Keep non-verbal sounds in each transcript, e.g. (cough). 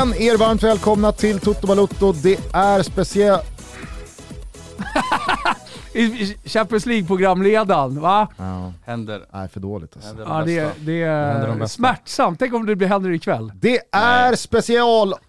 Känn er varmt välkomna till Toto Balutto. Det är speciellt... (laughs) I Champions League-programledaren, va? Ja, Händer. nej för dåligt alltså. Händer de Ja, det, det händer de är bästa. smärtsamt. Tänk om det blir händer ikväll. Det är special... (laughs)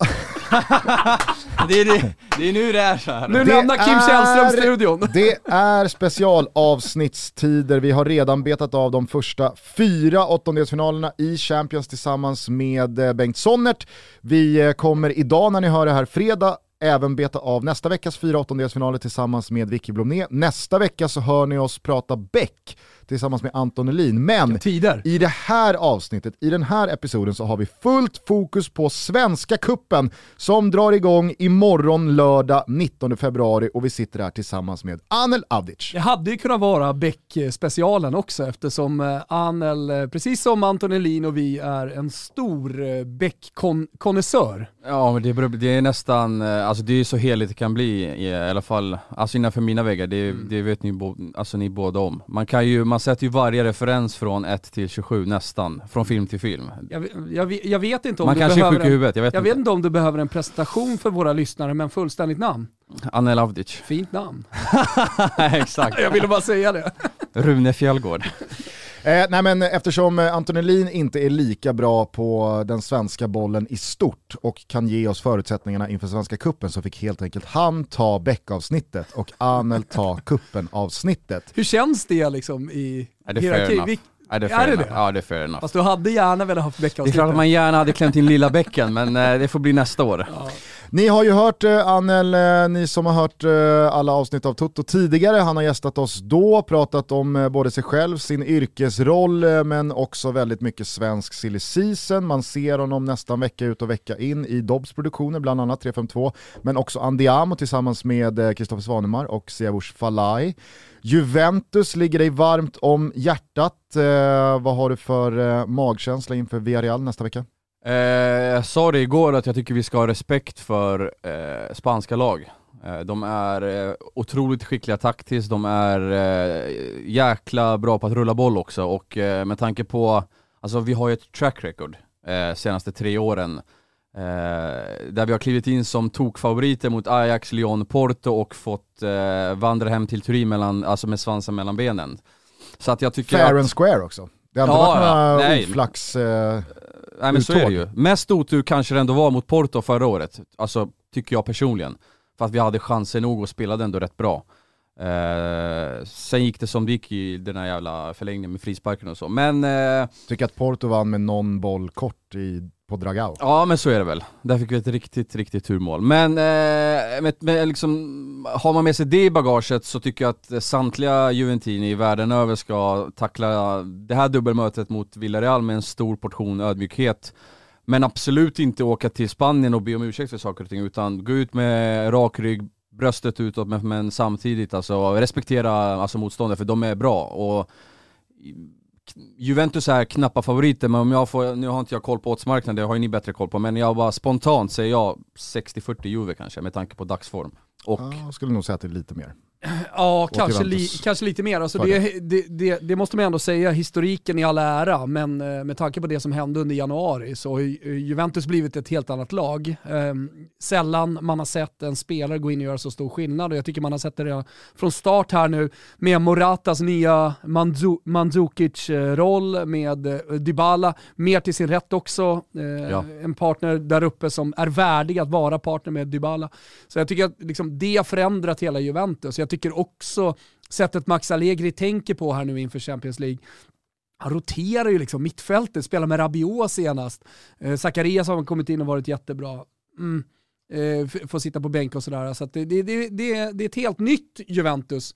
(laughs) Det är, det, det är nu det är så här. Nu Det lämnar Kim är- Källström studion. Det är specialavsnittstider. Vi har redan betat av de första fyra åttondelsfinalerna i Champions tillsammans med eh, Bengt Sonnert. Vi eh, kommer idag när ni hör det här fredag även beta av nästa veckas fyra åttondelsfinaler tillsammans med Vicky Blomné. Nästa vecka så hör ni oss prata Beck tillsammans med Anton Elin. Men Tider. i det här avsnittet, i den här episoden så har vi fullt fokus på Svenska Kuppen som drar igång imorgon lördag 19 februari och vi sitter här tillsammans med Anel Avdic. Det hade ju kunnat vara Beck-specialen också eftersom eh, Anel, eh, precis som Anton Elin och vi, är en stor eh, Beck-konnässör. Ja men det, beror- det är nästan, alltså det är så heligt det kan bli i, i alla fall, alltså innanför mina väggar, det, Mm. det vet ni, bo, alltså ni båda om. Man kan ju, man sätter ju varje referens från 1 till 27 nästan, från film till film. Jag, jag, jag vet inte om Man du kanske är behöver sjuk i en, huvudet, jag vet jag inte. vet inte om du behöver en presentation för våra lyssnare, men fullständigt namn. Anel Avdic. Fint namn. (laughs) Exakt. (laughs) Jag ville bara säga det. Rune Fjällgård. (laughs) Eh, nej men eftersom eh, Anton Elin inte är lika bra på den svenska bollen i stort och kan ge oss förutsättningarna inför Svenska Kuppen så fick helt enkelt han ta Beck-avsnittet och Anel ta (laughs) Kuppen-avsnittet. Hur känns det liksom i Är det Är det Är det det? Ja det är fair enough. Fast du hade gärna velat ha Det är klart att man gärna hade klämt in lilla bäcken men eh, det får bli nästa år. Ni har ju hört eh, Anel, eh, ni som har hört eh, alla avsnitt av Toto tidigare, han har gästat oss då, pratat om eh, både sig själv, sin yrkesroll, men också väldigt mycket svensk silly season. Man ser honom nästan vecka ut och vecka in i Dobbs produktioner, bland annat 352, men också Andiamo tillsammans med eh, Kristoffer Svanemar och Siavush Falai. Juventus ligger dig varmt om hjärtat. Eh, vad har du för eh, magkänsla inför Villarreal nästa vecka? Eh, jag sa det igår att jag tycker vi ska ha respekt för eh, spanska lag. Eh, de är eh, otroligt skickliga taktiskt, de är eh, jäkla bra på att rulla boll också och eh, med tanke på, alltså vi har ju ett track record eh, senaste tre åren eh, där vi har klivit in som tokfavoriter mot Ajax, Lyon, Porto och fått eh, vandra hem till Turin mellan, alltså med svansen mellan benen. Så att jag tycker Fair att, and square också. Det har inte Ja, varit några ja, nej. oflax... Eh, Nej men så är det uttåg. ju. Mest otur kanske det ändå var mot Porto förra året, alltså tycker jag personligen. För att vi hade chanser nog och spelade ändå rätt bra. Eh, sen gick det som det gick i den här jävla förlängningen med frisparken och så. Men eh, tycker att Porto vann med någon boll kort i, på Dragao. ja men så är det väl. Där fick vi ett riktigt, riktigt turmål. Men eh, med, med liksom, har man med sig det i bagaget så tycker jag att samtliga Juventini i världen över ska tackla det här dubbelmötet mot Villarreal med en stor portion ödmjukhet. Men absolut inte åka till Spanien och be om ursäkt för saker och ting, utan gå ut med rak rygg, bröstet utåt, men, men samtidigt alltså respektera alltså, motståndare, för de är bra. Och Juventus är knappa favoriter, men om jag får, nu har inte jag koll på oddsmarknaden, det har ju ni bättre koll på, men jag bara spontant säger jag 60-40 Juve kanske, med tanke på dagsform. Och Ja, jag skulle nog säga att det är lite mer. (clears throat) Ja, kanske, li, kanske lite mer. Alltså det, det, det, det måste man ändå säga, historiken i all ära, men eh, med tanke på det som hände under januari så har ju Juventus blivit ett helt annat lag. Ehm, sällan man har sett en spelare gå in och göra så stor skillnad och jag tycker man har sett det redan från start här nu med Moratas nya Mandzu- Mandzukic-roll, med eh, Dybala mer till sin rätt också. Eh, Ja. En partner där uppe som är värdig att vara partner med Dybala. Så jag tycker att liksom, det har förändrat hela Juventus. Jag tycker också sättet Max Allegri tänker på här nu inför Champions League, han roterar ju liksom mittfältet, spelar med Rabiot senast. Eh, Zacharias har kommit in och varit jättebra. Mm. Eh, får sitta på bänk och sådär. Så att det, det, det, det, det är ett helt nytt Juventus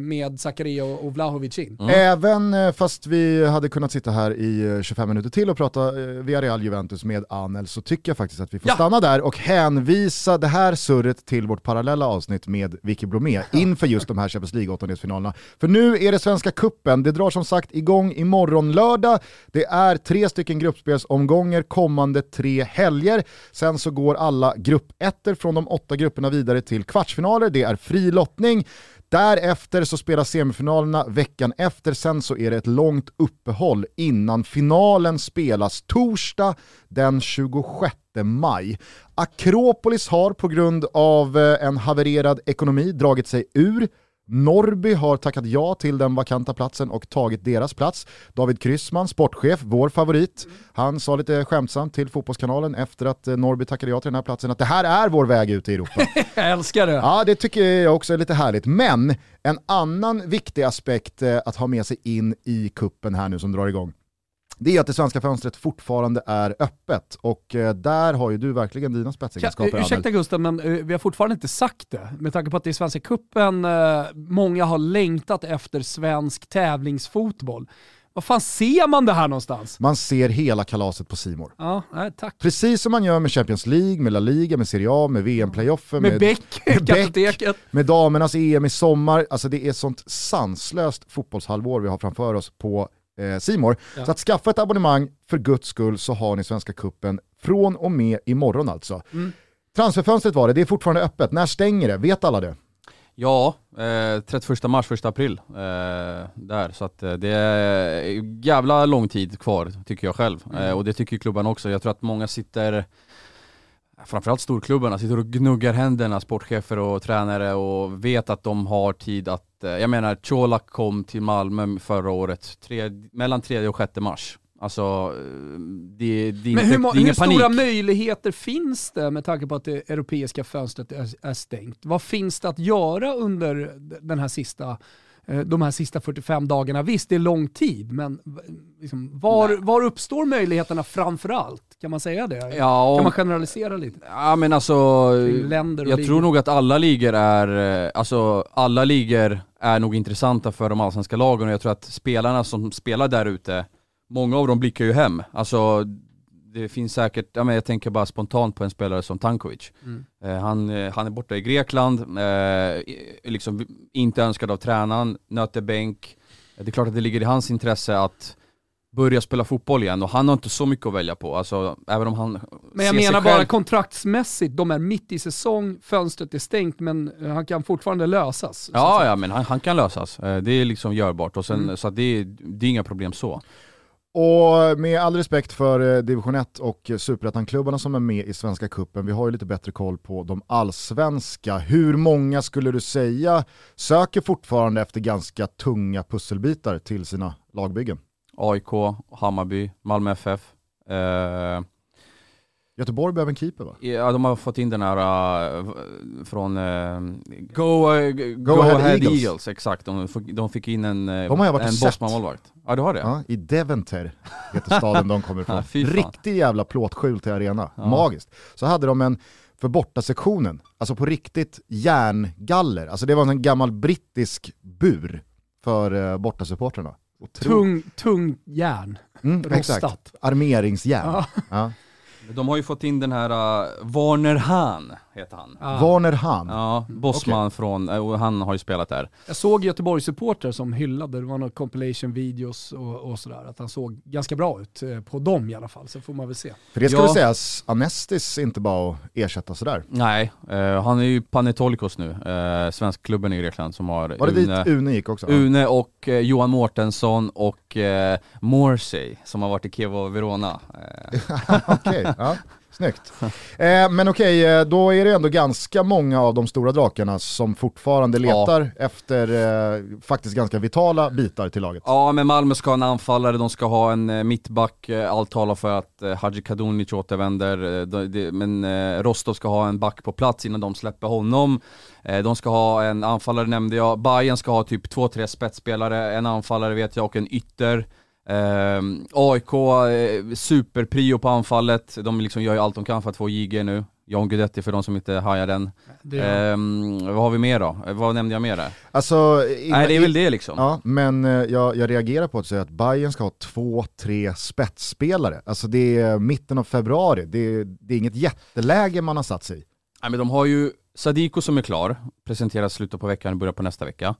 med Zakaria och, Vlahovic in. Mm. Även eh, fast vi hade kunnat sitta här i 25 minuter till och prata eh, Villarreal Juventus med Anel så tycker jag faktiskt att vi får Ja. stanna där och hänvisa det här surret till vårt parallella avsnitt med Vicky Blomé inför just de här Champions League åttondelsfinalerna. För nu är det Svenska Kuppen. det drar som sagt igång imorgon lördag. Det är tre stycken gruppspelsomgångar kommande tre helger. Sen så går alla gruppettor från de åtta grupperna vidare till kvartsfinaler, det är fri lottning. Därefter så spelas semifinalerna veckan efter, sen så är det ett långt uppehåll innan finalen spelas torsdag den 26 maj. Akropolis har på grund av eh, en havererad ekonomi dragit sig ur. Norrby har tackat ja till den vakanta platsen och tagit deras plats. David Kryssman, sportchef, vår favorit, han sa lite skämtsamt till Fotbollskanalen efter att eh, Norrby tackade ja till den här platsen att det här är vår väg ut i Europa. (laughs) Jag älskar det. Ja, det tycker jag också är lite härligt. Men en annan viktig aspekt eh, att ha med sig in i kuppen här nu som drar igång, det är att det svenska fönstret fortfarande är öppet och eh, där har ju du verkligen dina spetsegenskaper. ursäkta Anel. Gustav, men eh, vi har fortfarande inte sagt det. Med tanke på att det är Svenska eh, många har längtat efter svensk tävlingsfotboll. Vad fan ser man det här någonstans? Man ser hela kalaset på Simor. Ja, nej, tack. Precis som man gör med Champions League, med La Liga, med Serie A, med VM-playoffen, Med Beck, (laughs) med Beck. med damernas EM i sommar. Alltså det är sånt sanslöst fotbollshalvår vi har framför oss på eh, Simor. Ja. Så att skaffa ett abonnemang, för guds skull så har ni Svenska Kuppen från och med imorgon alltså. Mm. Transferfönstret var det, det är fortfarande öppet. När stänger det? Vet alla det? Ja, eh, 31 mars, 1 april. Eh, där, så att eh, det är jävla lång tid kvar tycker jag själv. Eh, och det tycker klubban också. Jag tror att många sitter, framförallt storklubbarna, sitter och gnuggar händerna, sportchefer och tränare och vet att de har tid att, eh, jag menar Colak kom till Malmö förra året, tre, mellan 3 och 6 mars. Alltså, eh, det, det är Men inte, hur, det är hur panik. stora möjligheter finns det med tanke på att det europeiska fönstret är, är stängt? Vad finns det att göra under den här sista, de här sista 45 dagarna? Visst, det är lång tid, men liksom, var, var uppstår möjligheterna framför allt? Kan man säga det? Ja, och- Kan man generalisera lite? Ja men alltså, länder jag ligor. tror nog att alla ligor är, eh, alltså alla ligor är nog intressanta för de allsvenska lagen och jag tror att spelarna som spelar där ute, många av dem blickar ju hem. Alltså det finns säkert, ja, men jag tänker bara spontant på en spelare som Tankovic. Mm. Eh, han, eh, han är borta i Grekland, eh, liksom inte önskad av tränaren, nöter bänk. Det är klart att det ligger i hans intresse att börja spela fotboll igen och han har inte så mycket att välja på. Alltså, även om han Men jag menar bara själv- kontraktsmässigt, de är mitt i säsong, fönstret är stängt, men eh, han kan fortfarande lösas. Ja, ja men han, han kan lösas. Eh, Det är liksom görbart och sen, Mm. så det, det är inga problem så. Och med all respekt för eh, division 1 och superettan-klubbarna som är med i Svenska Kuppen, vi har ju lite bättre koll på de allsvenska. Hur många skulle du säga söker fortfarande efter ganska tunga pusselbitar till sina lagbyggen? AIK, Hammarby, Malmö FF. Eh, Göteborg behöver en keeper va? ja, de har fått in den här eh, från eh, Go, eh, Go, Ahead Ahead, Eagles. Eagles. exakt. De, fick- de fick in en, eh, De har jag varit en. Bosman-målvakt. Ja du har det? Ja, I Deventer heter staden de kommer ifrån. (laughs) Ja. Riktig jävla plåtskjul till arena, Ja. magiskt. Så hade de en, för bortasektionen, alltså på riktigt järngaller. Alltså det var en gammal brittisk bur för eh, bortasupportrarna. Tung, tung järn. Mm, exakt. Rostat. Armeringsjärn. Ja. De har ju fått in den här uh, Warner Hahn, heter han. Ja. Warner Hahn. Ja, Bosman från, eh, och han har ju spelat där. Jag såg Göteborgs-supportrar som hyllade, det var några compilation videos och, och sådär, att han såg ganska bra ut eh, på dem i alla fall, så får man väl se. För det ska Ja. väl sägas, Anestis inte bara att ersätta sådär. Nej, eh, han är ju Panetolikos nu, uh, svenskklubben i Grekland som har Var det dit Une gick också? Une och eh, Johan Mårtensson och eh, Morsey som har varit i Kiev Verona. Eh, (laughs) Okej, ja. Snyggt. Eh, men okej, eh, då är det ändå ganska många av de stora drakarna som fortfarande letar efter eh, faktiskt ganska vitala bitar till laget. ja men Malmö ska ha en anfallare, de ska ha en eh, mittback, eh, allt talar för att eh, Hadji Kadunic återvänder, eh, de- de- men Rostov ska ha en back på plats innan de släpper honom. De ska ha en anfallare nämnde jag, Bayern ska ha typ två, tre spetsspelare, en anfallare vet jag och en ytter. Eh, AIK, eh, superprio på anfallet, de liksom gör ju allt de kan för att få JG nu. John Guidetti för de som inte hajar den. Ehm, vad har vi mer då? Eh, Vad nämnde jag mer där? Alltså, innan- Nej det är väl det liksom. Ja, men eh, jag, jag reagerar på att säga att Bayern ska ha två, tre spetsspelare. Alltså det är mitten av februari, det är, det är inget jätteläge man har satt sig i. Nej, men de har ju Sadiko som är klar, presenteras slutet på veckan, börjar på nästa vecka.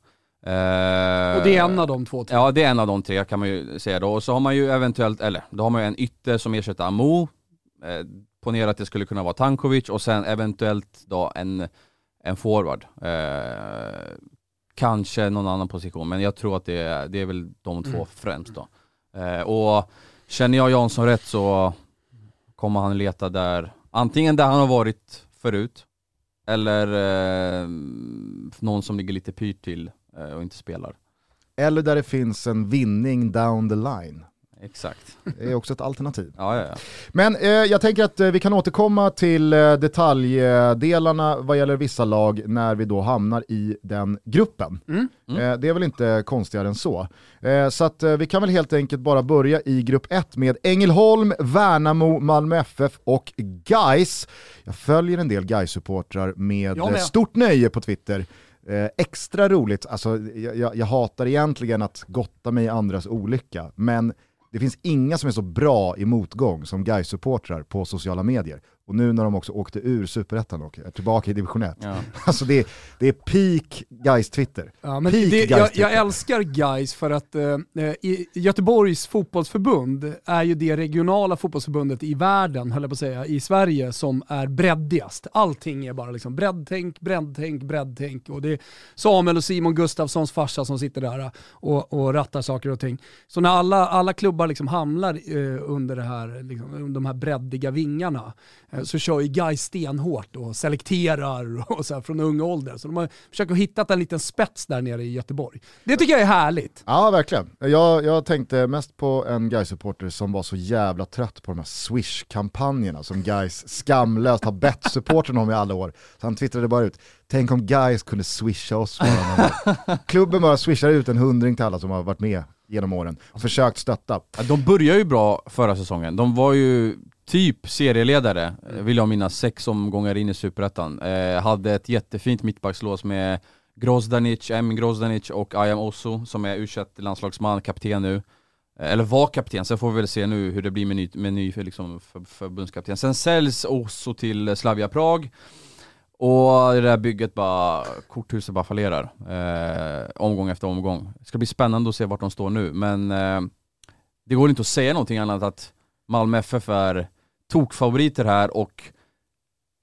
Eh, Och det är en av de två. jag. Ja det är en av de tre kan man ju säga då. Och så har man ju eventuellt, eller då har man ju en ytter som ersätter Amo. Eh, ponera att det skulle kunna vara Tankovic och sen eventuellt då en, en forward. Eh, kanske någon annan position, men jag tror att det är, det är väl de två Mm. främst då. Eh, och känner jag Jansson rätt så kommer han leta där, antingen där han har varit förut, eller eh, någon som ligger lite pyrt till och inte spelar. Eller där det finns en vinning down the line. Exakt. Det är också ett alternativ. (laughs) Ja, ja, ja. Men eh, jag tänker att eh, vi kan återkomma till eh, detaljdelarna vad gäller vissa lag när vi då hamnar i den gruppen. Mm. Mm. Eh, det är väl inte konstigare än så. Eh, så att eh, vi kan väl helt enkelt bara börja i grupp 1 med Ängelholm, Värnamo, Malmö FF och Geis. Jag följer en del geis supportrar med eh, med. stort nöje på Twitter. Eh, extra roligt, alltså, jag, jag, jag hatar egentligen att gotta mig i andras olycka, men det finns inga som är så bra i motgång som Gais-supportrar på sociala medier. Och nu när de också åkte ur superettan och är tillbaka i division 1. ja. (laughs) Alltså det, det är peak geis Twitter. Ja, men Peak det, Gais jag, jag älskar guys för att eh, i Göteborgs fotbollsförbund är ju det regionala fotbollsförbundet i världen, höll jag på att säga, i Sverige som är breddigast. Allting är bara liksom breddtänk, breddtänk, breddtänk. Och det är Samuel och Simon Gustafssons farsa som sitter där och, och rattar saker och ting. Så när alla, alla klubbar liksom hamnar eh, under det här, liksom, under de här breddiga vingarna eh, så kör ju guys stenhårt och selekterar (laughs) och så här från ung ålder. Så de har försökt hitta en liten spets där nere i Göteborg. Det tycker jag är härligt. Ja, verkligen. Jag, jag tänkte mest på en guys supporter som var så jävla trött på de här Swish-kampanjerna som guys skamlöst har bett supporten om i alla år. Så han twittrade bara ut, tänk om guys kunde swisha oss. bara någon gång." Klubben bara swishar ut en hundring till alla som har varit med genom åren och försökt stötta. De började ju bra förra säsongen. De var ju typ serieledare, eh, vill jag minnas, sex omgångar in i Superettan. Eh, hade ett jättefint mittbackslås med Grozdanic, M. Grozdanic och Ayam Osso som är u landslagsman, kapten nu. Eh, Eller var kapten, sen får vi väl se nu hur det blir med ny, med ny liksom, för, förbundskapten. Sen säljs Osso till Slavia Prag. Och det där bygget bara, korthuset bara fallerar. Eh, omgång efter omgång. Det ska bli spännande att se vart de står nu, men eh, det går inte att säga någonting annat att Malmö FF är tokfavoriter här och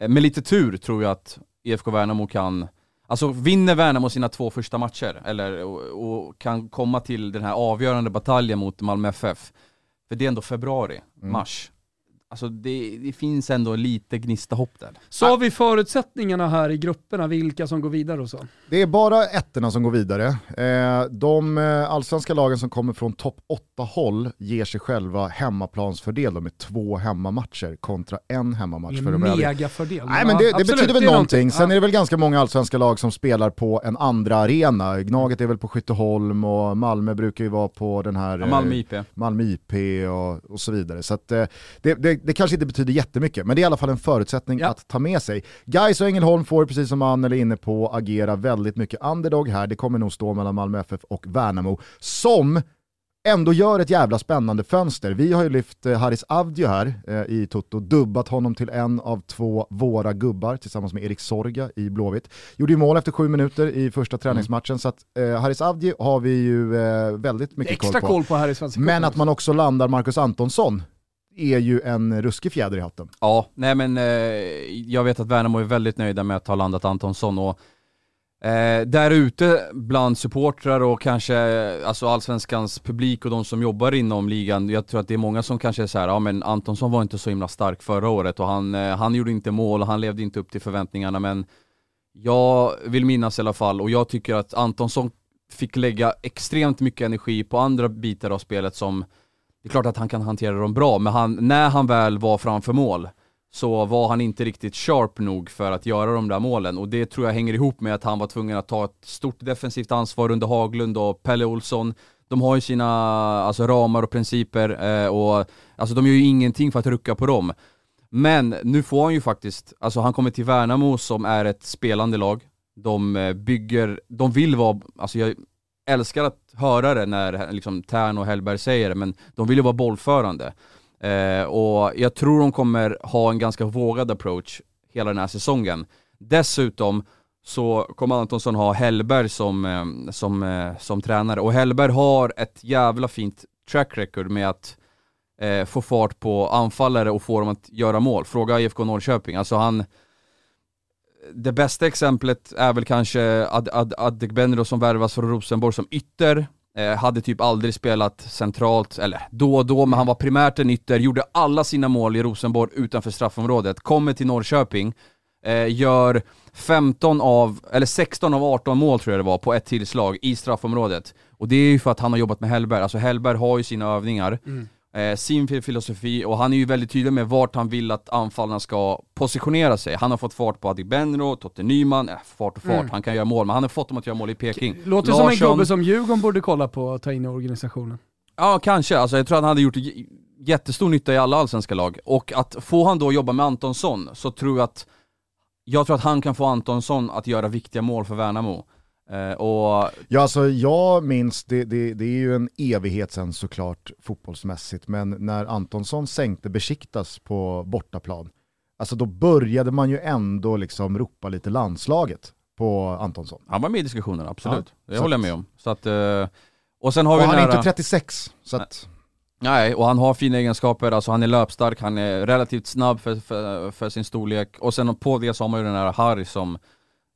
eh, med lite tur tror jag att IFK Värnamo kan, alltså vinner Värnamo sina två första matcher eller, och, och kan komma till den här avgörande bataljen mot Malmö FF. För det är ändå februari, Mm. mars. Alltså det, det finns ändå lite gnista hopp där. Så har vi förutsättningarna här i grupperna, vilka som går vidare och så. Det är bara ettorna som går vidare. Eh, de eh, allsvenska lagen som kommer från topp 8-håll ger sig själva hemmaplansfördel med två hemmamatcher kontra en hemmamatch Det för är de en övriga. megafördel. Nej men det, det absolut, betyder väl det någonting. Sen Ja. är det väl ganska många allsvenska lag som spelar på en andra arena. Gnaget är väl på Skytteholm och Malmö brukar ju vara på den här Ja, Malmö eh, IP. Malmö IP och, och så vidare. Så att, det, det, det kanske inte betyder jättemycket, men det är i alla fall en förutsättning Ja. att ta med sig. Gais och Ängelholm får, precis som Annel är inne på, agera väldigt mycket underdog här. Det kommer nog stå mellan Malmö FF och Värnamo, som ändå gör ett jävla spännande fönster. Vi har ju lyft eh, Haris Avdio här eh, i Toto, dubbat honom till en av två våra gubbar tillsammans med Erik Sorga i Blåvitt. Gjorde ju mål efter sju minuter i första träningsmatchen, så att eh, Haris Avdio har vi ju eh, väldigt mycket Extra koll på. koll på i Svenska Men att man också landar Marcus Antonsson är ju en ruskig fjäder i hatten. Ja, nej men eh, jag vet att Värnamo är väldigt nöjda med att ha landat Antonsson och eh, där ute bland supportrar och kanske alltså allsvenskans publik och de som jobbar inom ligan, jag tror att det är många som kanske är så här, ja men Antonsson var inte så himla stark förra året och han, eh, han gjorde inte mål och han levde inte upp till förväntningarna men jag vill minnas i alla fall och jag tycker att Antonsson fick lägga extremt mycket energi på andra bitar av spelet som det är klart att han kan hantera dem bra, men han, när han väl var framför mål så var han inte riktigt sharp nog för att göra de där målen och det tror jag hänger ihop med att han var tvungen att ta ett stort defensivt ansvar under Haglund och Pelle Olsson. De har ju sina alltså, ramar och principer eh, och alltså, de gör ju ingenting för att rucka på dem. Men nu får han ju faktiskt, alltså han kommer till Värnamo som är ett spelande lag. De eh, bygger, de vill vara, alltså jag älskar att höra det när liksom Tern och Hellberg säger det, men de vill ju vara bollförande. Eh, och jag tror de kommer ha en ganska vågad approach hela den här säsongen. Dessutom så kommer Antonsson ha Hellberg som, eh, som, eh, som tränare och Hellberg har ett jävla fint track record med att eh, få fart på anfallare och få dem att göra mål. Fråga IFK Norrköping, alltså han det bästa exemplet är väl kanske Ad Ad Adegbenro som värvas från Rosenborg som ytter, eh, hade typ aldrig spelat centralt, eller då och då, men han var primärt en ytter, gjorde alla sina mål i Rosenborg utanför straffområdet, kommer till Norrköping, eh, gör 15 av, eller 16 av 18 mål tror jag det var, på ett tillslag i straffområdet. Och det är ju för att han har jobbat med Hellberg, alltså Hellberg har ju sina övningar, mm eh, sin filosofi och han är ju väldigt tydlig med vart han vill att anfallarna ska positionera sig. Han har fått fart på Adik Benro, Totte Nyman, äh, fart och fart, mm. han kan göra mål, men han har fått dem att göra mål i Peking. Låter Larsson... som en gubbe som Djurgården borde kolla på och ta in i organisationen. Ja, kanske. Alltså, jag tror att han hade gjort jättestor nytta i alla allsvenska lag. Och att få han då jobba med Antonsson, så tror jag att jag tror att han kan få Antonsson att göra viktiga mål för Värnamo. Eh, och... Ja, alltså jag minns, det, det, det, är ju en evighet sen såklart fotbollsmässigt, men när Antonsson sänkte Besiktas på bortaplan, alltså då började man ju ändå liksom ropa lite landslaget på Antonsson. Han var med i diskussionen, absolut. Ja, det håller jag med om. Så att, eh, och sen har och vi han är inte 36, så att... Nej, och han har fina egenskaper, alltså han är löpstark, han är relativt snabb för, för, för sin storlek, och sen på det så har man ju den här Harry som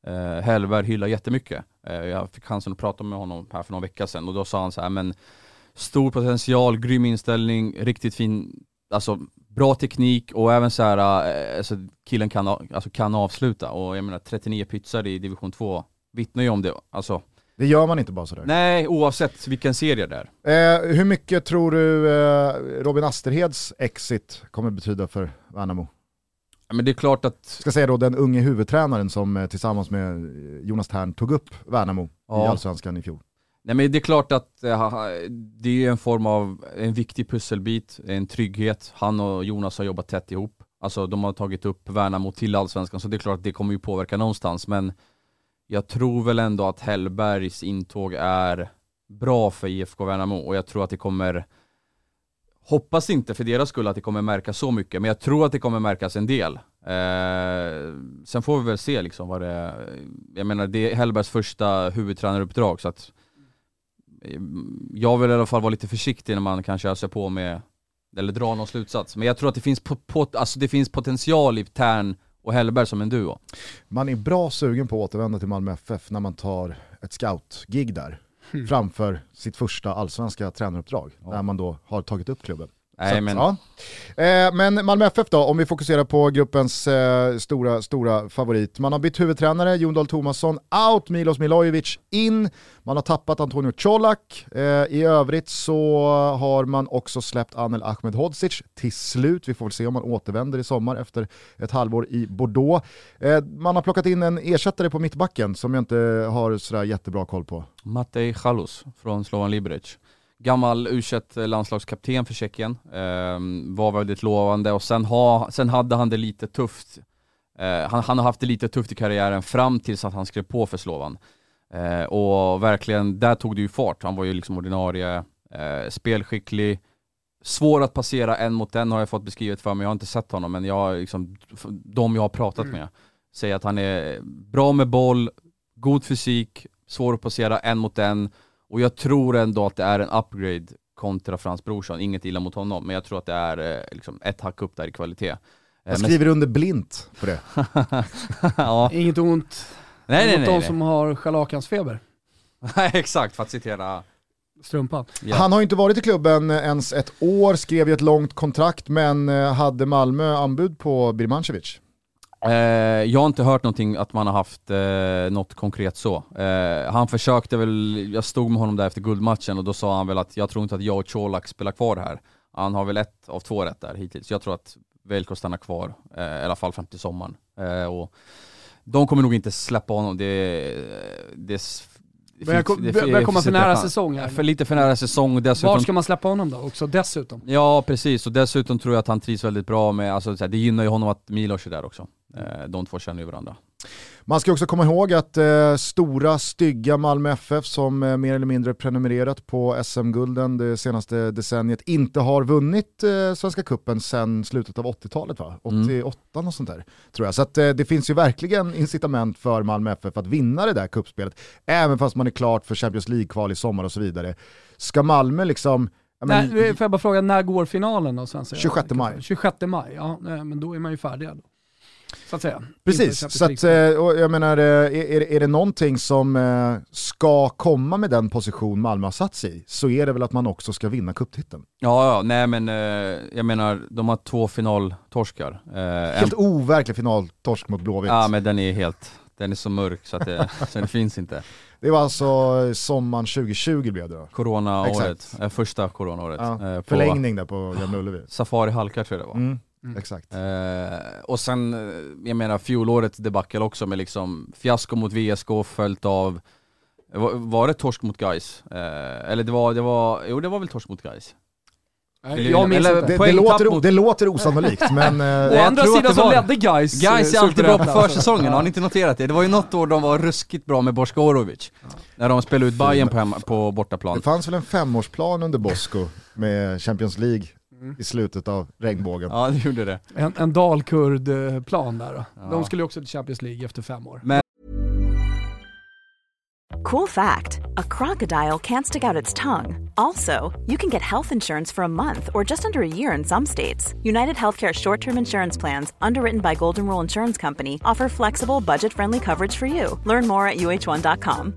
eh, Hellberg hyllar jättemycket. Eh, jag fick chansen att prata med honom här för några veckor sedan och då sa han så här, men stor potential, grym inställning, riktigt fin, alltså bra teknik och även så här, eh, alltså, killen kan, alltså, kan avsluta och jag menar 39 pytsar i division 2 vittnar ju om det. Alltså, det gör man inte bara sådär. Nej, oavsett vilken serie det är. Eh, hur mycket tror du eh, Robin Asterheds exit kommer betyda för Värnamo? Men det är klart att... Ska säga då den unge huvudtränaren som eh, tillsammans med eh, Jonas Tern tog upp Värnamo ja. i Allsvenskan i fjol. Nej men det är klart att äh, det är en form av, en viktig pusselbit, en trygghet. Han och Jonas har jobbat tätt ihop. Alltså de har tagit upp Värnamo till Allsvenskan, så det är klart att det kommer ju påverka någonstans. Men jag tror väl ändå att Hellbergs intåg är bra för IFK Värnamo och jag tror att det kommer Hoppas inte för deras skull att det kommer märkas så mycket, men jag tror att det kommer märkas en del. Eh, sen får vi väl se liksom vad det är. Jag menar det är Hellbergs första huvudtränaruppdrag så att jag vill i alla fall vara lite försiktig när man kanske öser på med, eller dra någon slutsats. Men jag tror att det finns, po alltså det finns potential i Tern och Hellberg som en duo. Man är bra sugen på att återvända till Malmö FF när man tar ett scout-gig där mm. framför sitt första allsvenska tränaruppdrag, ja. där man då har tagit upp klubben. Nej, men... Ja. Eh, men Malmö FF då, om vi fokuserar på gruppens eh, stora, stora favorit. Man har bytt huvudtränare, Jon Dahl Tomasson out, Milos Milojevic in, man har tappat Antonio Colak. Eh, I övrigt så har man också släppt Anel Ahmedhodzic till slut. Vi får väl se om han återvänder i sommar efter ett halvår i Bordeaux. Eh, man har plockat in en ersättare på mittbacken som jag inte har sådär jättebra koll på. Matej Chalus från Slovan Liberec gammal u landslagskapten för Tjeckien. Eh, var väldigt lovande och sen, ha, sen hade han det lite tufft. Eh, han, han, har haft det lite tufft i karriären fram tills att han skrev på för Slovan. Eh, och verkligen, där tog det ju fart. Han var ju liksom ordinarie, eh, spelskicklig, svår att passera en mot en har jag fått beskrivet för mig. Jag har inte sett honom men jag liksom, de jag har pratat mm. med säger att han är bra med boll, god fysik, svår att passera en mot en och jag tror ändå att det är en upgrade kontra Frans Brorsson, inget illa mot honom, men jag tror att det är eh, liksom ett hack upp där i kvalitet. Eh, jag skriver men... under blint på det. (laughs) ja. Inget ont nej, nej, mot nej, de som har scharlakansfeber. (laughs) Nej exakt, för att citera Strumpan. Yeah. Han har inte varit i klubben ens ett år, skrev ju ett långt kontrakt men eh, hade Malmö anbud på Birmancevic. Eh, jag har inte hört någonting att man har haft eh, något konkret så. Eh, han försökte väl, jag stod med honom där efter guldmatchen och då sa han väl att jag tror inte att jag och Colak spelar kvar här. Han har väl ett av två rätt där hittills. Jag tror att Velko stannar kvar, eh, i alla fall fram till sommaren. Eh, och de kommer nog inte släppa honom. Det, det, det Börjar, finns- kom, det börjar komma för nära säsong här. För lite för nära säsong dessutom... Var ska man släppa honom då också dessutom? Ja precis, och dessutom tror jag att han trivs väldigt bra med, alltså det gynnar ju honom att Milos är där också. Eh, De två känner ju varandra. Man ska också komma ihåg att eh, stora, stygga Malmö FF som eh, mer eller mindre prenumererat på SM-gulden det senaste decenniet inte har vunnit eh, Svenska Cupen sedan slutet av 80-talet va? 88 Mm. och sånt där tror jag. Så att, eh, det finns ju verkligen incitament för Malmö FF att vinna det där kuppspelet. Även fast man är klart för Champions League-kval i sommar och så vidare. Ska Malmö liksom... men- Nej, får jag bara fråga, när går finalen då? Svenska? 26 maj. 26 maj, ja nej, men då är man ju färdig då. Så att säga. Precis, så att, eh, och jag menar, eh, är, är, det någonting som eh, ska komma med den position Malmö har satt sig i, så är det väl att man också ska vinna cuptiteln. Ja, ja, nej men jag menar, de har två finaltorskar. Eh, en- Helt overklig finaltorsk mot Blåvitt. Ja men den är helt, den är så mörk så att det, (laughs) så det finns inte. Det var alltså sommaren 2020 blev det då. Coronaåret, första coronaåret. Ja, på Förlängning där på Gamla Ullevi. Safari Halkar tror jag det var. Mm, Mm. Exakt. Eh, och sen, eh, jag menar fjolårets debacle också med liksom fiasko mot VSK följt av var, var det torsk mot Gais? Eh, eller det var, det var, jo det var väl torsk mot Gais? Jag minns. Det, det, poängtapp låter, mot- det låter osannolikt (laughs) men... eh, Å andra sidan det så var- ledde Gais Gais är alltid bra på Superettan. försäsongen, Ja. har ni inte noterat det? Det var ju något år de var ruskigt bra med Boskorovic. När de spelade ut Bayern på, hemma, på bortaplan. det fanns väl en femårsplan under Bosko med Champions League Mm. i slutet av regnbågen. Ja det gjorde det. En, en dalkurd-plan där då. Ja. De skulle ju också till Champions League efter fem år. Cool fact a crocodile can't stick out its tongue. Also, you can get health insurance for a month or just under a year in some states. United Healthcare short term insurance plans, underwritten by Golden Rule Insurance Company, offer flexible, budget friendly coverage for you. Learn more at uh1.com.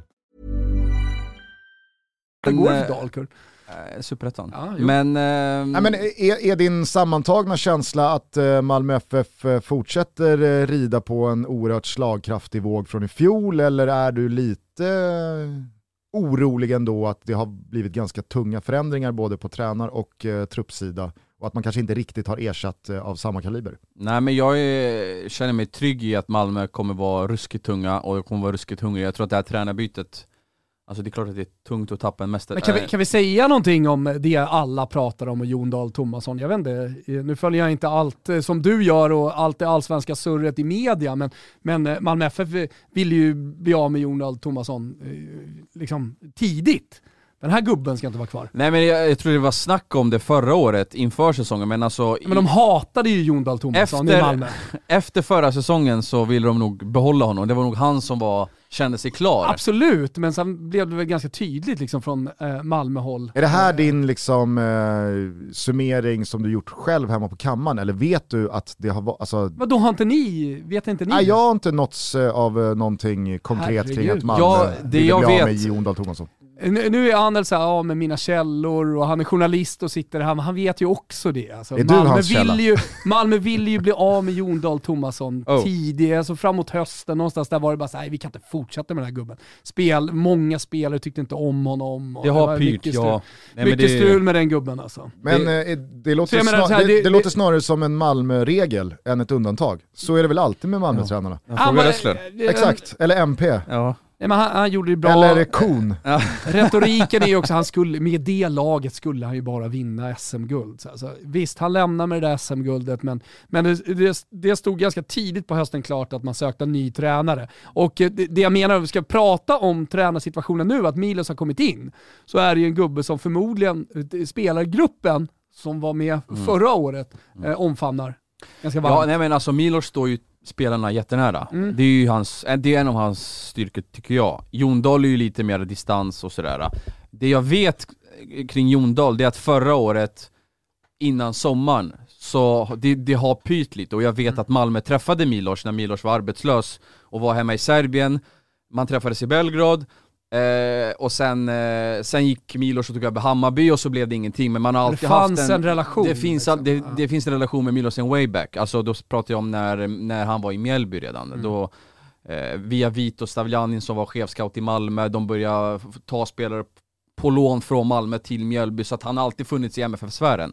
Det Men, går eh, för dalkurd. Eh, Superettan. Ja, jo. men... ehm, Nej, men är, är din sammantagna känsla att eh, Malmö FF eh, fortsätter eh, rida på en oerhört slagkraftig våg från i fjol eller är du lite eh, orolig ändå att det har blivit ganska tunga förändringar både på tränar och eh, truppsida och att man kanske inte riktigt har ersatt eh, av samma kaliber? Nej men jag är, känner mig trygg i att Malmö kommer vara ruskigt tunga och kommer vara ruskigt hungriga. Jag tror att det här tränarbytet, alltså det är klart att det är tungt att tappa en mästare. Men kan vi, kan vi säga någonting om det alla pratar om och Jon Dahl Tomasson? Jag vet inte, nu följer jag inte allt eh, som du gör och allt det allsvenska surret i media, men, men eh, Malmö FF vill ju bli av med Jon Dahl Tomasson eh, liksom tidigt. Den här gubben ska inte vara kvar. Nej men jag, jag tror det var snack om det förra året inför säsongen, men alltså Men de hatade ju Jon Dahl Tomasson i Malmö. (laughs) efter förra säsongen så ville de nog behålla honom. Det var nog han som var, kände sig klar. Absolut, men sen blev det väl ganska tydligt liksom från eh, Malmö-håll. Är det här din liksom, eh, summering som du gjort själv hemma på kammaren eller vet du att det har varit, alltså, Vadå har inte ni, vet inte ni? nej, jag har inte nåtts eh, av eh, någonting konkret kring Herregud. att Malmö Ja, det ville jag bli av med vet- Jon Dahl Tomasson. Nu, nu är Anel såhär, ja med mina källor och han är journalist och sitter här, men han vet ju också det. Alltså, Är du Malmö, hans källa? vill ju, Malmö vill ju bli av med Jon Dahl Tomasson (laughs) Oh. tidigt, alltså framåt hösten någonstans där var det bara såhär, vi kan inte fortsätta med den här gubben. Spel, många spelare tyckte inte om honom. och Det har pyrt, mycket strul, ja. Nej, men mycket det- strul med den gubben alltså. Men Det- det, låter, Så jag menar snar, så här, det, det- det, låter det- snarare som en Malmö-regel än ett undantag. Så är det väl alltid med Malmö-tränarna? Frågar Rössler. eh, Exakt, eller MP. Ja. Nej, men han, han gjorde det bra. Eller Kon. Retoriken är ju också, han skulle, med det laget skulle han ju bara vinna SM-guld. Så Alltså, visst, han lämnar med det där SM-guldet, men, men det, det, det stod ganska tidigt på hösten klart att man sökte en ny tränare. Och eh, det, det jag menar, om vi ska prata om tränarsituationen nu, att Milos har kommit in, så är det ju en gubbe som förmodligen eh, spelargruppen som var med förra året eh, omfamnar ganska varmt. Ja, nej men alltså Milos står ju spelarna jättenära. Mm. Det är ju hans, eh, det är en av hans styrkor tycker jag. Jon Dahl är ju lite mer distans och sådär. Det jag vet kring Jon Dahl, det är att förra året, innan sommaren, så det, det har pyrt lite och jag vet att Malmö träffade Milos när Milos var arbetslös och var hemma i Serbien. Man träffades i Belgrad, Eh, och sen, eh, sen gick Milos och tog över Hammarby och så blev det ingenting, men man har det alltid fanns haft en, relation. det finns, liksom. det, det finns en relation med Milos en way back, alltså då pratar jag om när, när han var i Mjällby redan. Mm. Då, eh, via Vito Stavljanin som var chefscout i Malmö, de började ta spelare på lån från Malmö till Mjällby, så att han har alltid funnits i MFF-sfären.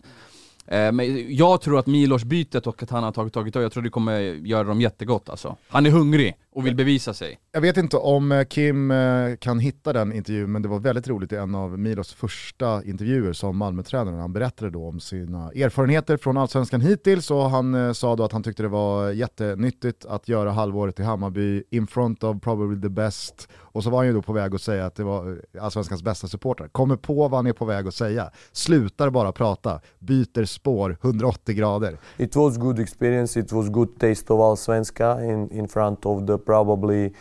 Eh, men jag tror att Milos bytet och att han har tagit tagit jag tror det kommer göra dem jättegott alltså. Han är hungrig och vill bevisa sig. Jag vet inte om eh, Kim eh, kan hitta den intervjun, men det var väldigt roligt i en av Milos första intervjuer som Malmötränare. Han berättade då om sina erfarenheter från allsvenskan hittills och han sa då att han tyckte det var jättenyttigt att göra halvåret i Hammarby in front of probably the best. Och så var han ju då på väg att säga att det var eh, allsvenskans bästa supportrar. Kommer på vad han är på väg att säga, slutar bara prata, byter spår 180 grader. It was good experience, it was good taste of allsvenska in, in front of the probably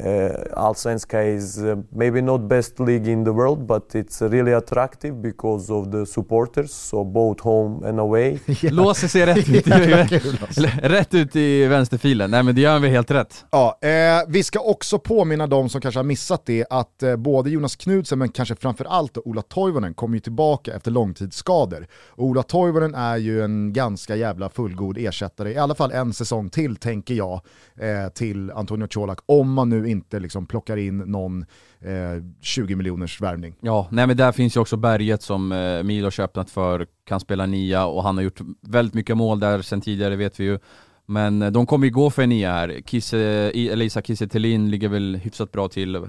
uh, Allsvenska is uh, maybe not best league in the world, but it's really attractive because of the supporters, so both home and away. (laughs) Låser sig rätt ut, i, (laughs) (laughs) rätt ut i vänsterfilen. Nej men det gör vi helt rätt. Ja, eh, vi ska också påminna de som kanske har missat det att eh, både Jonas Knudsen men kanske framförallt Ola Toivonen kommer ju tillbaka efter långtidsskador. Och Ola Toivonen är ju en ganska jävla fullgod ersättare, i alla fall en säsong till tänker jag, eh, till Antonio Colak, om man nu inte liksom plockar in någon eh, 20 miljoners värvning. Ja, nej men där finns ju också Berget som eh, Milos öppnat för, kan spela nia och han har gjort väldigt mycket mål där sen tidigare vet vi ju. Men eh, de kommer ju gå för en nia här. Kisse, Elisa Kiese ligger väl hyfsat bra till. Eh,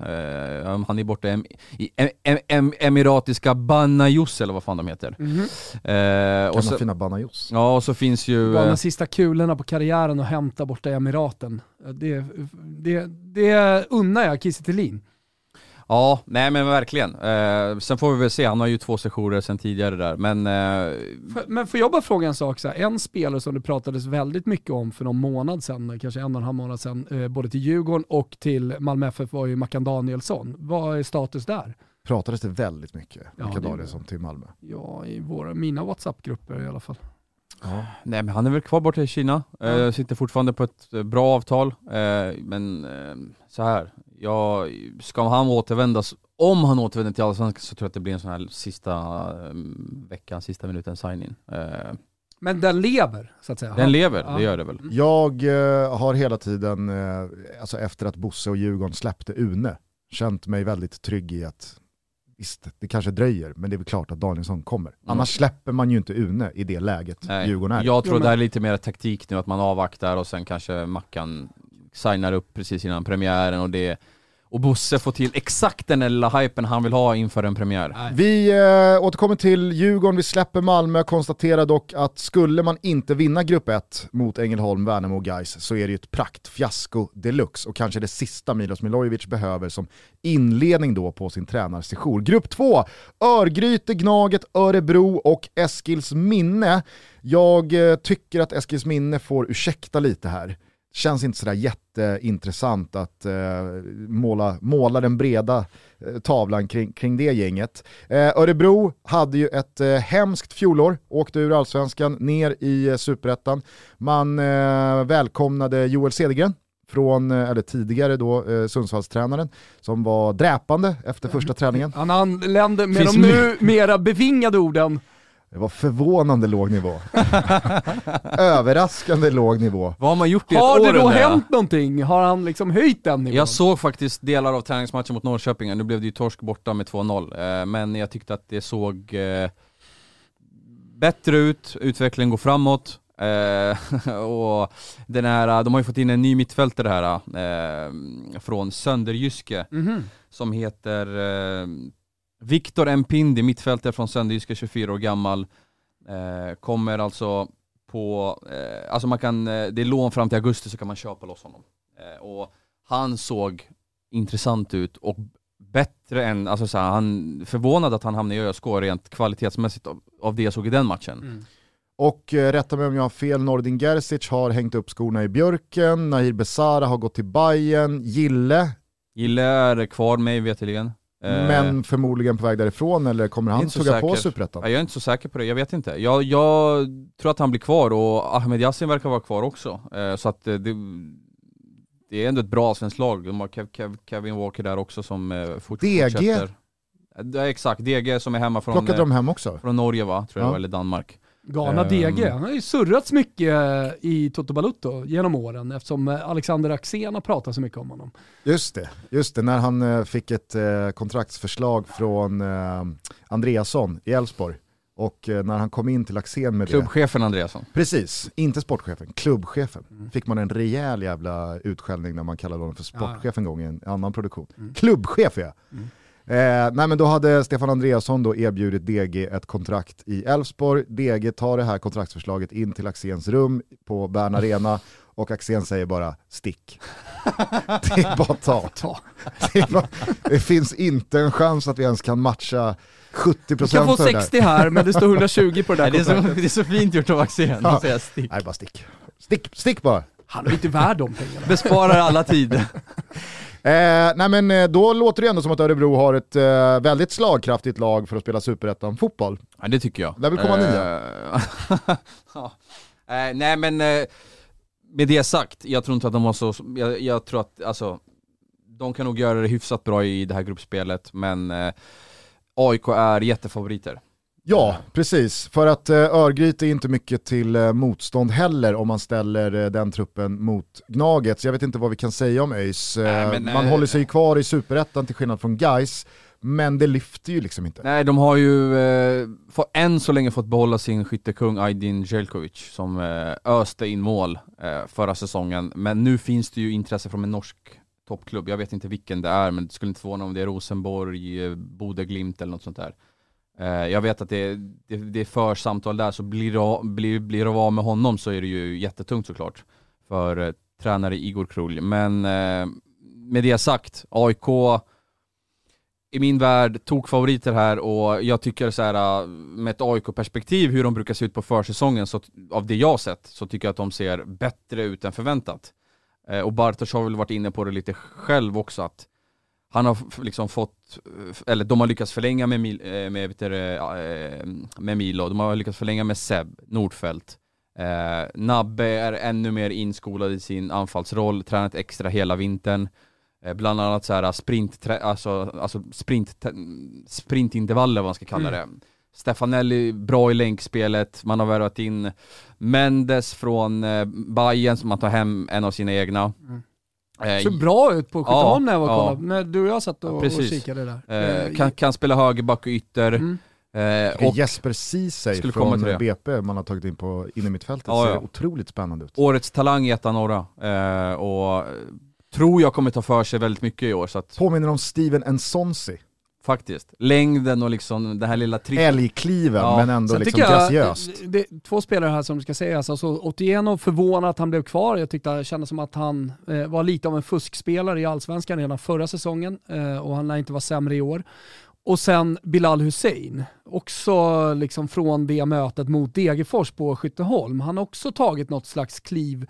han är borta i em, em, em, Emiratiska Banajos eller vad fan de heter. Mm -hmm. eh, och så, fina Banajos. Ja, och så finns ju... Bara de sista kulorna på karriären och hämta borta i Emiraten. Det, det, det unnar jag Kiese Ja, nej men verkligen. Eh, sen får vi väl se, han har ju två sessioner sen tidigare där. Men, eh... men får jag bara fråga en sak? Så här, en spelare som det pratades väldigt mycket om för någon månad sedan, kanske en och en halv månad sedan, eh, både till Djurgården och till Malmö FF var ju Mackan Danielsson. Vad är status där? Pratades det väldigt mycket, ja, Mackan Danielsson till Malmö? Ja, i våra, mina WhatsApp-grupper i alla fall. Ja. Nej men han är väl kvar borta i Kina, ja. eh, sitter fortfarande på ett eh, bra avtal. Eh, men så här, ja, ska han återvända, om han återvänder till Allsvenskan så tror jag att det blir en sån här sista um, veckan, sista minuten sign-in. Uh, men den lever, så att säga? Den lever, ja. det gör det väl. Mm. Jag uh, har hela tiden, uh, alltså efter att Bosse och Djurgården släppte Une, känt mig väldigt trygg i att visst, det kanske dröjer, men det är väl klart att Danielsson kommer. Mm. Annars släpper man ju inte Une i det läget Nej. Djurgården är. Jag tror det är lite mer taktik nu, att man avvaktar och sen kanske Mackan signar upp precis innan premiären och det och Bosse får till exakt den lilla hypen han vill ha inför en premiär. Nej. Vi äh, återkommer till Djurgården, vi släpper Malmö, konstaterar dock att skulle man inte vinna grupp 1 mot Ängelholm, Värnamo och Gais så är det ju ett praktfiasko deluxe och kanske det sista Milos Milojevic behöver som inledning då på sin tränarsession. Grupp 2, Örgryte, Gnaget, Örebro och Eskils minne. Jag äh, tycker att Eskils minne får ursäkta lite här känns inte sådär jätteintressant att eh, måla, måla den breda eh, tavlan kring, kring det gänget. Eh, Örebro hade ju ett eh, hemskt fjolår, åkte ur allsvenskan, ner i eh, superettan. Man eh, välkomnade Joel Cedergren, från, eh, eller tidigare då, eh, Sundsvallstränaren, som var dräpande efter första träningen. Han anlände med Finns de nu mera bevingade orden det var förvånande låg nivå. (laughs) Överraskande låg nivå. Vad har man gjort i Har ett år? Har det då hänt någonting? Har han liksom höjt den nivån? Jag såg faktiskt delar av träningsmatchen mot Norrköping, nu blev det ju torsk borta med 2-0, eh, men jag tyckte att det såg eh, bättre ut, utvecklingen går framåt. Eh, (laughs) och den här, de har ju fått in en ny mittfältare här, eh, från Sönderjyske, mm -hmm. som heter eh, Viktor Mpindi, mittfältare från Sönderjyska, 24 år gammal, eh, kommer alltså på, eh, alltså man kan, eh, det är lån fram till augusti så kan man köpa loss honom. Eh, och han såg intressant ut och bättre än, alltså så här, han förvånad att han hamnade i ÖSK rent kvalitetsmässigt av, av det jag såg i den matchen. Mm. Och eh, rätta mig om jag har fel, Nordin Gerzic har hängt upp skorna i björken, Nahir Besara har gått till Bayern, Gille Gille är kvar mig veterligen. Eh, Men förmodligen på väg därifrån eller kommer han tugga på Superettan? Jag är inte så säker på det, jag vet inte. Jag, jag tror att han blir kvar och Ahmed Yassin verkar vara kvar också. Eh, så att det, det är ändå ett bra svenskt lag. De har Kev, Kev, Kevin Walker där också som eh, fortsätter. DG? Ja, exakt, DG som är hemma från, Plockade de hem också? från Norge va, tror jag, eller Danmark. Galna DG, han har ju surrats mycket i Toto Balutto genom åren eftersom Alexander Axén har pratat så mycket om honom. Just det, just det när han fick ett kontraktsförslag från Andreasson i Elfsborg Och eh, när han kom in till Axén med Klubbchefen Andreasson. det, precis, inte sportchefen, klubbchefen, Mm. fick man en rejäl jävla utskällning när man kallade honom för sportchef en gång i en annan produktion. Mm. Klubbchef ja! Mm. Eh, nej men då hade Stefan Andreasson då erbjudit DG ett kontrakt i Elfsborg. DG tar det här kontraktsförslaget in till Axéns rum på Bern Arena och Axén säger bara stick. (laughs) det är bara ta. Ta. Det, är bara, det finns inte en chans att vi ens kan matcha 70% Du kan få för det där. 60 här, men det står 120 på det där Nej, det, är så, kontraktet. det är så fint gjort av Axén Ja. att säga stick. Nej bara stick. Stick, stick bara. Han är inte värd de pengarna. Besparar alla tid. (laughs) Eh, nej men eh, då låter det ändå som att Örebro har ett eh, väldigt slagkraftigt lag för att spela superettan-fotboll. Ja det tycker jag. Där vill komma Eh, (laughs) ja. Eh, nej men eh, med det sagt, jag tror inte att de har så, jag, jag tror att alltså, de kan nog göra det hyfsat bra i det här gruppspelet men eh, AIK är jättefavoriter. Ja, precis. För att eh, Örgryte är inte mycket till eh, motstånd heller om man ställer eh, den truppen mot Gnaget. Så jag vet inte vad vi kan säga om ÖIS. Eh, Nej, man eh, håller sig kvar i superettan till skillnad från Gais, men det lyfter ju liksom inte. Nej de har ju eh, för än så länge fått behålla sin skyttekung Aydin Jelkovic som eh, öste in mål eh, förra säsongen. Men nu finns det ju intresse från en norsk toppklubb, jag vet inte vilken det är men det skulle inte förvåna om det är Rosenborg, eh, Bode Glimt eller något sånt där. Eh, jag vet att det, det, det är för samtal där, så blir det, av- blir, blir det av med honom så är det ju jättetungt såklart för eh, tränare Igor Krulj. Men eh, med det sagt, AIK i min värld tog favoriter här och jag tycker så här med ett AIK-perspektiv hur de brukar se ut på försäsongen, så av det jag har sett, så tycker jag att de ser bättre ut än förväntat. Och Bartosz har väl varit inne på det lite själv också, att han har liksom fått, eh, eller de har lyckats förlänga med, Mil, eh, med, vet eh, med Milo, de har lyckats förlänga med Seb Nordfeldt. Eh, Nabbe är ännu mer inskolad i sin anfallsroll, tränat extra hela vintern. Eh, bland annat så här sprint, alltså, alltså sprint, sprintintervaller vad man ska kalla Mm. det. Stefanelli bra i länkspelet, man har värvat in Mendes från eh, Bayern som man tar hem en av sina egna. Mm. Eh, Såg bra ut på Skytteholm när jag var och ja. kollade. När du och jag satt och, och kikade där. eh, kan, kan spela högerback och ytter. Mm. Eh, och Jesper Ceesay från. BP man har tagit in på innermittfältet Ja, ser ja. otroligt spännande ut. årets talang i ettan norra. Eh, och eh, tror jag kommer ta för sig väldigt mycket i år, så att Påminner om Steven Nsonsi. Faktiskt. Längden och liksom den här lilla tricket. Älgkliven Ja. men ändå Sen liksom jag, graciöst. det, det, två spelare här som ska sägas. Alltså, Otieno förvånad att han blev kvar. Jag tyckte det kändes som att han eh, var lite av en fuskspelare i allsvenskan redan förra säsongen eh, och han lär inte vara sämre i år. Och sen Bilal Hussein, också liksom från det mötet mot Degerfors på Skytteholm. Han har också tagit något slags kliv.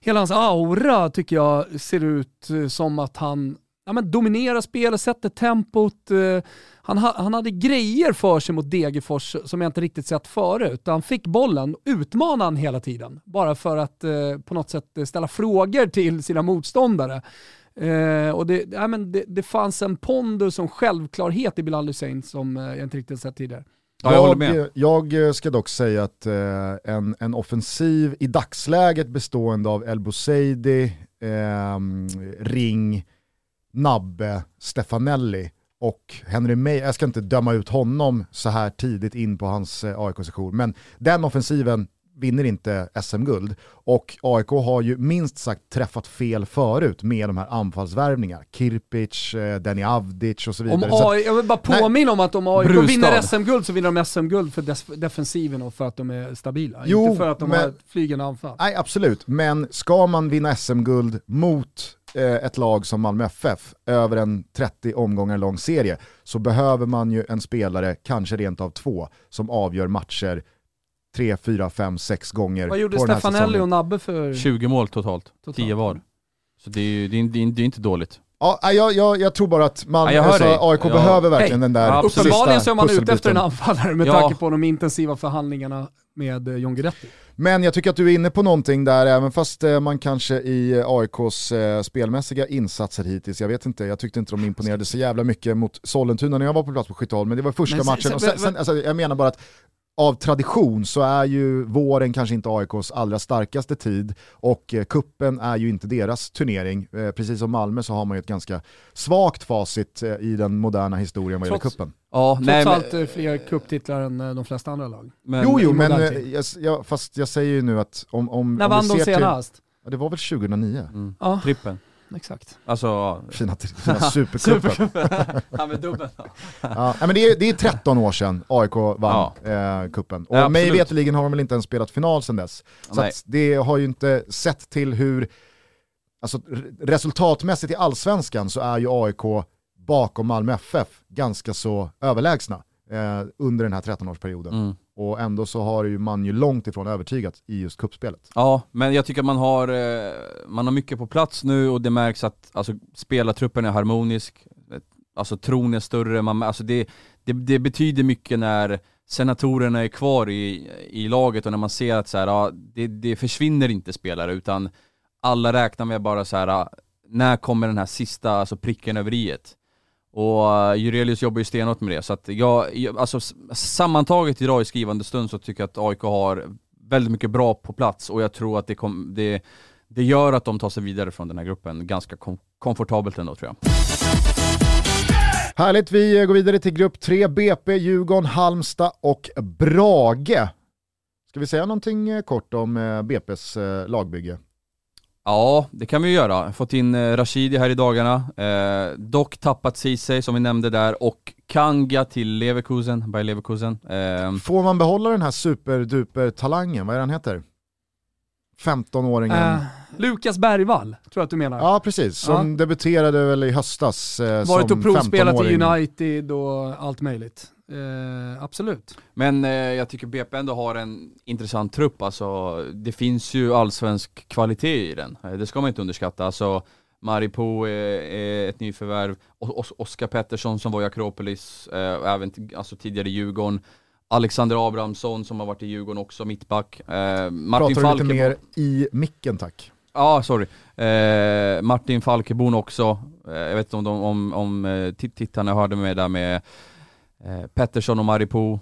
Hela hans aura tycker jag ser ut eh, som att han ja, men dominerar spelet, sätter tempot. eh, Han, ha, han hade grejer för sig mot Degerfors som jag inte riktigt sett förut. Han fick bollen, utmanade han hela tiden. Bara för att eh, på något sätt eh, ställa frågor till sina motståndare. Eh, och det, ja, men det, det fanns en pondus och självklarhet i Bilal Hussein som eh, jag inte riktigt sett tidigare. Ja, jag håller med. Jag, jag ska dock säga att eh, en, en offensiv i dagsläget bestående av El Bouzedi, ehm, Ring, Nabbe, Stefanelli och Henry May, jag ska inte döma ut honom så här tidigt in på hans eh, AIK-session, men den offensiven vinner inte SM-guld. Och AIK har ju minst sagt träffat fel förut med de här anfallsvärvningarna. Kirpic, eh, Denny Avdic och så vidare. Om Så att- AI, jag vill bara påminna om att om AIK Brustad. vinner SM-guld så vinner de SM-guld för defensiven och för att de är stabila. Jo, inte för att de men- har flygande anfall. Nej, absolut. Men ska man vinna SM-guld mot ett lag som Malmö FF över en 30 omgångar lång serie så behöver man ju en spelare, kanske rent av två, som avgör matcher tre, fyra, fem, sex gånger Vad gjorde Stefanelli och Nabbe för... 20 mål totalt, Totalt. 10 var. Så det är ju det är, det är, det är inte dåligt. Ja, jag, jag, jag tror bara att man, Ja, alltså. AIK Ja. behöver verkligen Hej. den där Ja. Uppenbarligen så är man ute efter en anfallare med Ja. tanke på de intensiva förhandlingarna med eh, John Guidetti. Men jag tycker att du är inne på någonting där, även fast eh, man kanske i AIKs eh, spelmässiga insatser hittills, jag vet inte, jag tyckte inte de imponerade så jävla mycket mot Sollentuna när jag var på plats på Skytteholm, men det var första Men matchen. och sen, sen, alltså, jag menar bara att av tradition så är ju våren kanske inte AIKs allra starkaste tid och eh, kuppen är ju inte deras turnering. Eh, precis som Malmö så har man ju ett ganska svagt facit eh, i den moderna historien vad gäller kuppen. Ja, Trots nej, men, allt eh, fler cuptitlar än de flesta andra lag. men, jo, jo, men jag, fast jag säger ju nu att om, om, När om vann vi de senast? Ja, det var väl 2009? Mm. Ja, Trippen. Exakt. Alltså, ja. Fina, fina (laughs) supercupen. ja men dubbeln. Ja, men det, är, det är 13 år sedan AIK vann eh, kuppen. Och Ja, mig veterligen har de väl inte ens spelat final sedan dess. Så det har ju inte sett till hur, alltså resultatmässigt i allsvenskan så är ju AIK bakom Malmö FF ganska så överlägsna eh, under den här 13-årsperioden. Mm. Och ändå så har ju man ju långt ifrån övertygat i just kuppspelet. Ja, men jag tycker att man har, eh, man har mycket på plats nu och det märks att alltså, spelartruppen är harmonisk, alltså tron är större, man, alltså det, det, det betyder mycket när senatorerna är kvar i, i laget och när man ser att så här, ja, det, det försvinner inte spelare utan alla räknar med bara så här, när kommer den här sista alltså pricken över iet? Och eh, Jurelius jobbar ju stenhårt med det, så att jag, jag alltså sammantaget idag i skrivande stund så tycker jag att AIK har väldigt mycket bra på plats och jag tror att det, kom, det, det gör att de tar sig vidare från den här gruppen ganska kom, komfortabelt ändå tror jag. Härligt, vi går vidare till grupp 3, BP, Djurgården, Halmstad och Brage. Ska vi säga någonting eh, kort om eh, BP's lagbygge? Ja, det kan vi ju göra. Fått in eh, Rashidi här i dagarna, eh, dock tappat Ceesay som vi nämnde där och Kanga till Leverkusen, by Leverkusen. Eh, Får man behålla den här superduper talangen, vad är den heter? 15-åringen. Eh, Lukas Bergvall, tror jag att du menar. Ja precis, som debuterade väl i höstas eh, Varit som och provspelat i 15-åring. United och allt möjligt. Eh, absolut. Men eh, jag tycker BP ändå har en intressant trupp, alltså det finns ju allsvensk kvalitet i den. Eh, Det ska man inte underskatta. Alltså Maripo är, är ett nyförvärv, Os- Oskar Pettersson som var i Akropolis, eh, även alltså tidigare i Djurgården. Alexander Abrahamsson som har varit i Djurgården också, mittback. Eh, Martin Pratar du lite mer i micken tack? Ja, sorry. Eh, Martin Falkebon också. Eh, jag vet inte om, de, om, om eh, tit- tittarna hörde med där med eh, Pettersson och Maripo.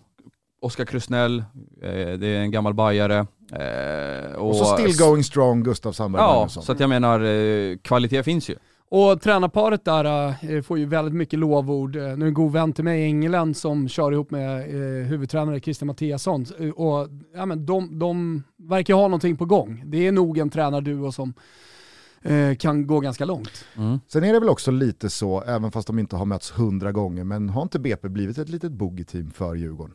Oskar Krusnell, eh, det är en gammal bajare. Eh, Och, så still going strong Gustav Sandberg Ja, så att jag menar, kvalitet finns ju. Och tränarparet där får ju väldigt mycket lovord. Nu är en god vän till mig i England som kör ihop med eh, huvudtränare Christian Mattiasson. Och, ja, men de, de verkar ha någonting på gång. Det är nog en tränarduo som eh, kan gå ganska långt. Mm. Sen är det väl också lite så, även fast de inte har mötts hundra gånger, men har inte BP blivit ett litet boogie-team för Djurgården?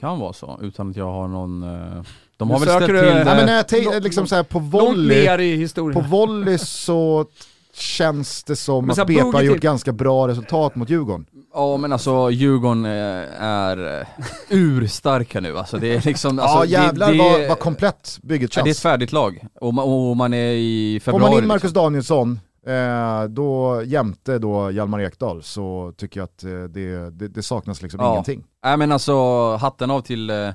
Kan vara så, utan att jag har någon... Eh, de Nu har väl söker ställt du- till det. Nej, men när jag tänk, långt- liksom så här, på volley, på volley så känns det som Men att BP har gjort till- ganska bra resultat mot Djurgården. Ja men alltså Djurgården eh, är eh, urstarka nu alltså. Det är liksom... Alltså, ja jävlar det, det, vad, vad komplett bygget Ja, det är ett känns. färdigt lag, och man, och man är i Får februari man in Marcus liksom. Danielsson, eh, då jämte då Hjalmar Ekdal, så tycker jag att eh, det, det, det saknas liksom Ja. ingenting. Nej men alltså, hatten av till eh,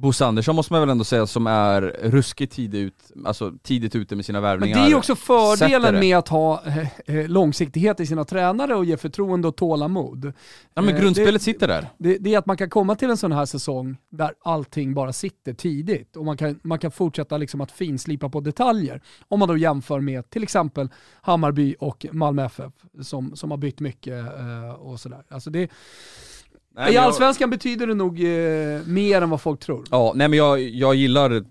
Bosse Andersson måste man väl ändå säga som är ruskigt tidigt, ut, alltså, tidigt ute med sina Men värvningar. det är också fördelen med att ha eh, eh, långsiktighet i sina tränare och ge förtroende och tålamod. Ja men Eh, grundspelet det- sitter där. Det, det är att man kan komma till en sån här säsong där allting bara sitter tidigt och man kan, man kan fortsätta liksom att finslipa på detaljer. Om man då jämför med till exempel Hammarby och Malmö FF som, som har bytt mycket och sådär. Alltså det, Nej, I men jag- allsvenskan betyder det nog eh, mer än vad folk tror. Ja, nej men jag, jag gillar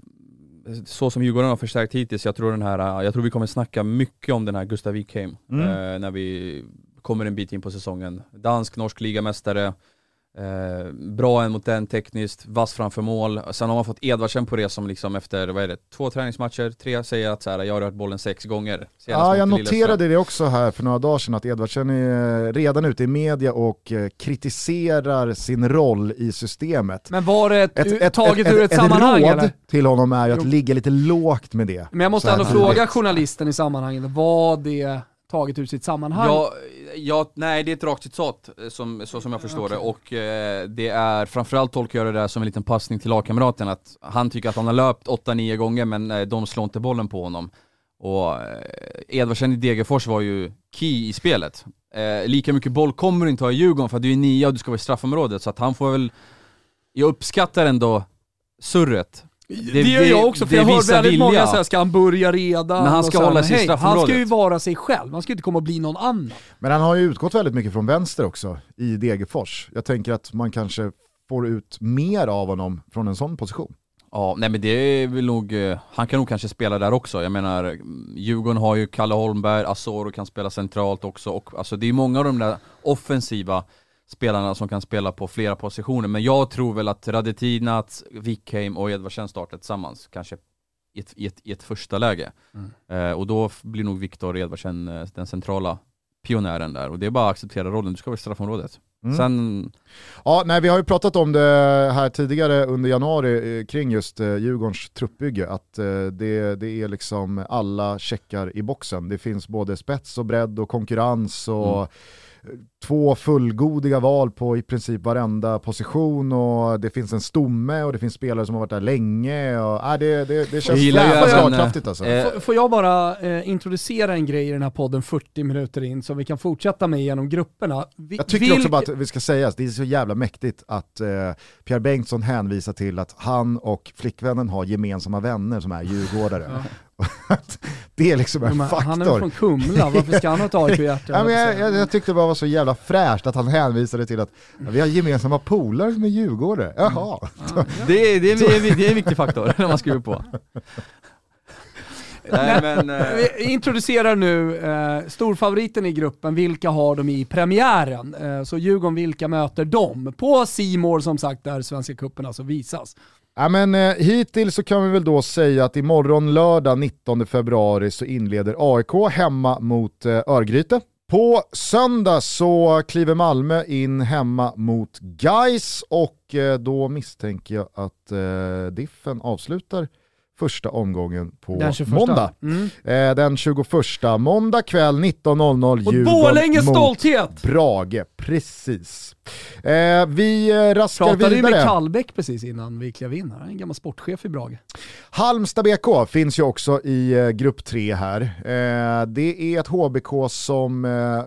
så som Djurgården har förstärkt hittills, jag tror den här, jag tror vi kommer snacka mycket om den här Gustav Wikheim Mm. eh, när vi kommer en bit in på säsongen. Dansk, norsk ligamästare, eh, bra en mot den tekniskt, vass framför mål. Sen har man fått Edvardsen på det som liksom efter, vad är det, två träningsmatcher, tre säger att så här, jag har rört bollen sex gånger. Ja, jag noterade det också här för några dagar sedan att Edvardsen är redan ute i media och eh, kritiserar sin roll i systemet. Men var det ett, taget ur ett, ett sammanhang råd eller? till honom är ju att Jo. ligga lite lågt med det. Men jag måste ändå fråga journalisten i sammanhanget, var det taget ur sitt sammanhang? Ja, ja, nej det är ett rakt citat eh, som, så som jag förstår det och eh, det är framförallt tolkar jag det där som en liten passning till lagkamraten att han tycker att han har löpt 8-9 gånger men eh, de slår inte bollen på honom. Och eh, Edvardsen i Degerfors var ju key i spelet. Eh, lika mycket boll kommer du inte ha i Djurgården för att du är nia och du ska vara i straffområdet så att han får väl jag uppskattar ändå surret. Det, gör jag också, för det jag hör väldigt många vilja. säga ska han börja redan? Men han ska hålla sig hej, Han ska ju vara sig själv, han ska inte komma och bli någon annan. Men han har ju utgått väldigt mycket från vänster också i Degerfors. Jag tänker att man kanske får ut mer av honom från en sån position. Ja, nej men det är väl nog, eh, han kan nog kanske spela där också. Jag menar, mm, Djurgården har ju Kalle Holmberg, Asoro kan spela centralt också och alltså det är många av de där offensiva spelarna som kan spela på flera positioner. Men jag tror väl att Radetinac, Wikheim och Edvardsen startar tillsammans, kanske i ett, i ett, i ett första läge. Eh, och då blir nog Viktor Edvardsen eh, den centrala pionjären där. Och det är bara att acceptera rollen, du ska vara i straffområdet. Mm. Sen, Ja, nej, vi har ju pratat om det här tidigare under januari eh, kring just eh, Djurgårdens truppbygge, att eh, det, det är liksom alla checkar i boxen. Det finns både spets och bredd och konkurrens och Mm. Eh, två fullgodiga val på i princip varenda position och det finns en stomme och det finns spelare som har varit där länge. Och, äh, det, det, det känns jävla slagkraftigt alltså. eh, F- Får jag bara eh, introducera en grej i den här podden 40 minuter in som vi kan fortsätta med genom grupperna. Vi, Jag tycker vilk- också bara att vi ska säga, det är så jävla mäktigt att eh, Pierre Bengtsson hänvisar till att han och flickvännen har gemensamma vänner som är djurgårdare. (laughs) Att det är liksom en Men faktor. Han är från Kumla, varför ska han ha ett (laughs) AIK-hjärta? Ja, men jag, jag, jag tyckte det bara var så jävla fräscht att han hänvisade till att vi har gemensamma polare som är djurgårdare. Jaha. det, är- det, är, det, är, det är en viktig faktor när man skriver på. Nej men, eh, Vi introducerar nu eh, storfavoriten i gruppen, vilka har de i premiären? Eh, så Djurgården, vilka möter de? På Simor som sagt, där Svenska cupen alltså visas. Ja, men, eh, hittills så kan vi väl då säga att imorgon lördag 19 februari så inleder AIK hemma mot eh, Örgryte. På söndag så kliver Malmö in hemma mot Gais och eh, då misstänker jag att eh, Diffen avslutar första omgången på Den 21. måndag. Mm. Eh, den 21, måndag kväll 19.00 Och mot stolthet! Brage, precis. Eh, vi eh, raskar Pratade ju med vidare. Kallbäck precis innan vi klev in här, en gammal sportchef i Brage. Halmstad BK finns ju också i eh, grupp 3 här. Eh, det är ett HBK som eh,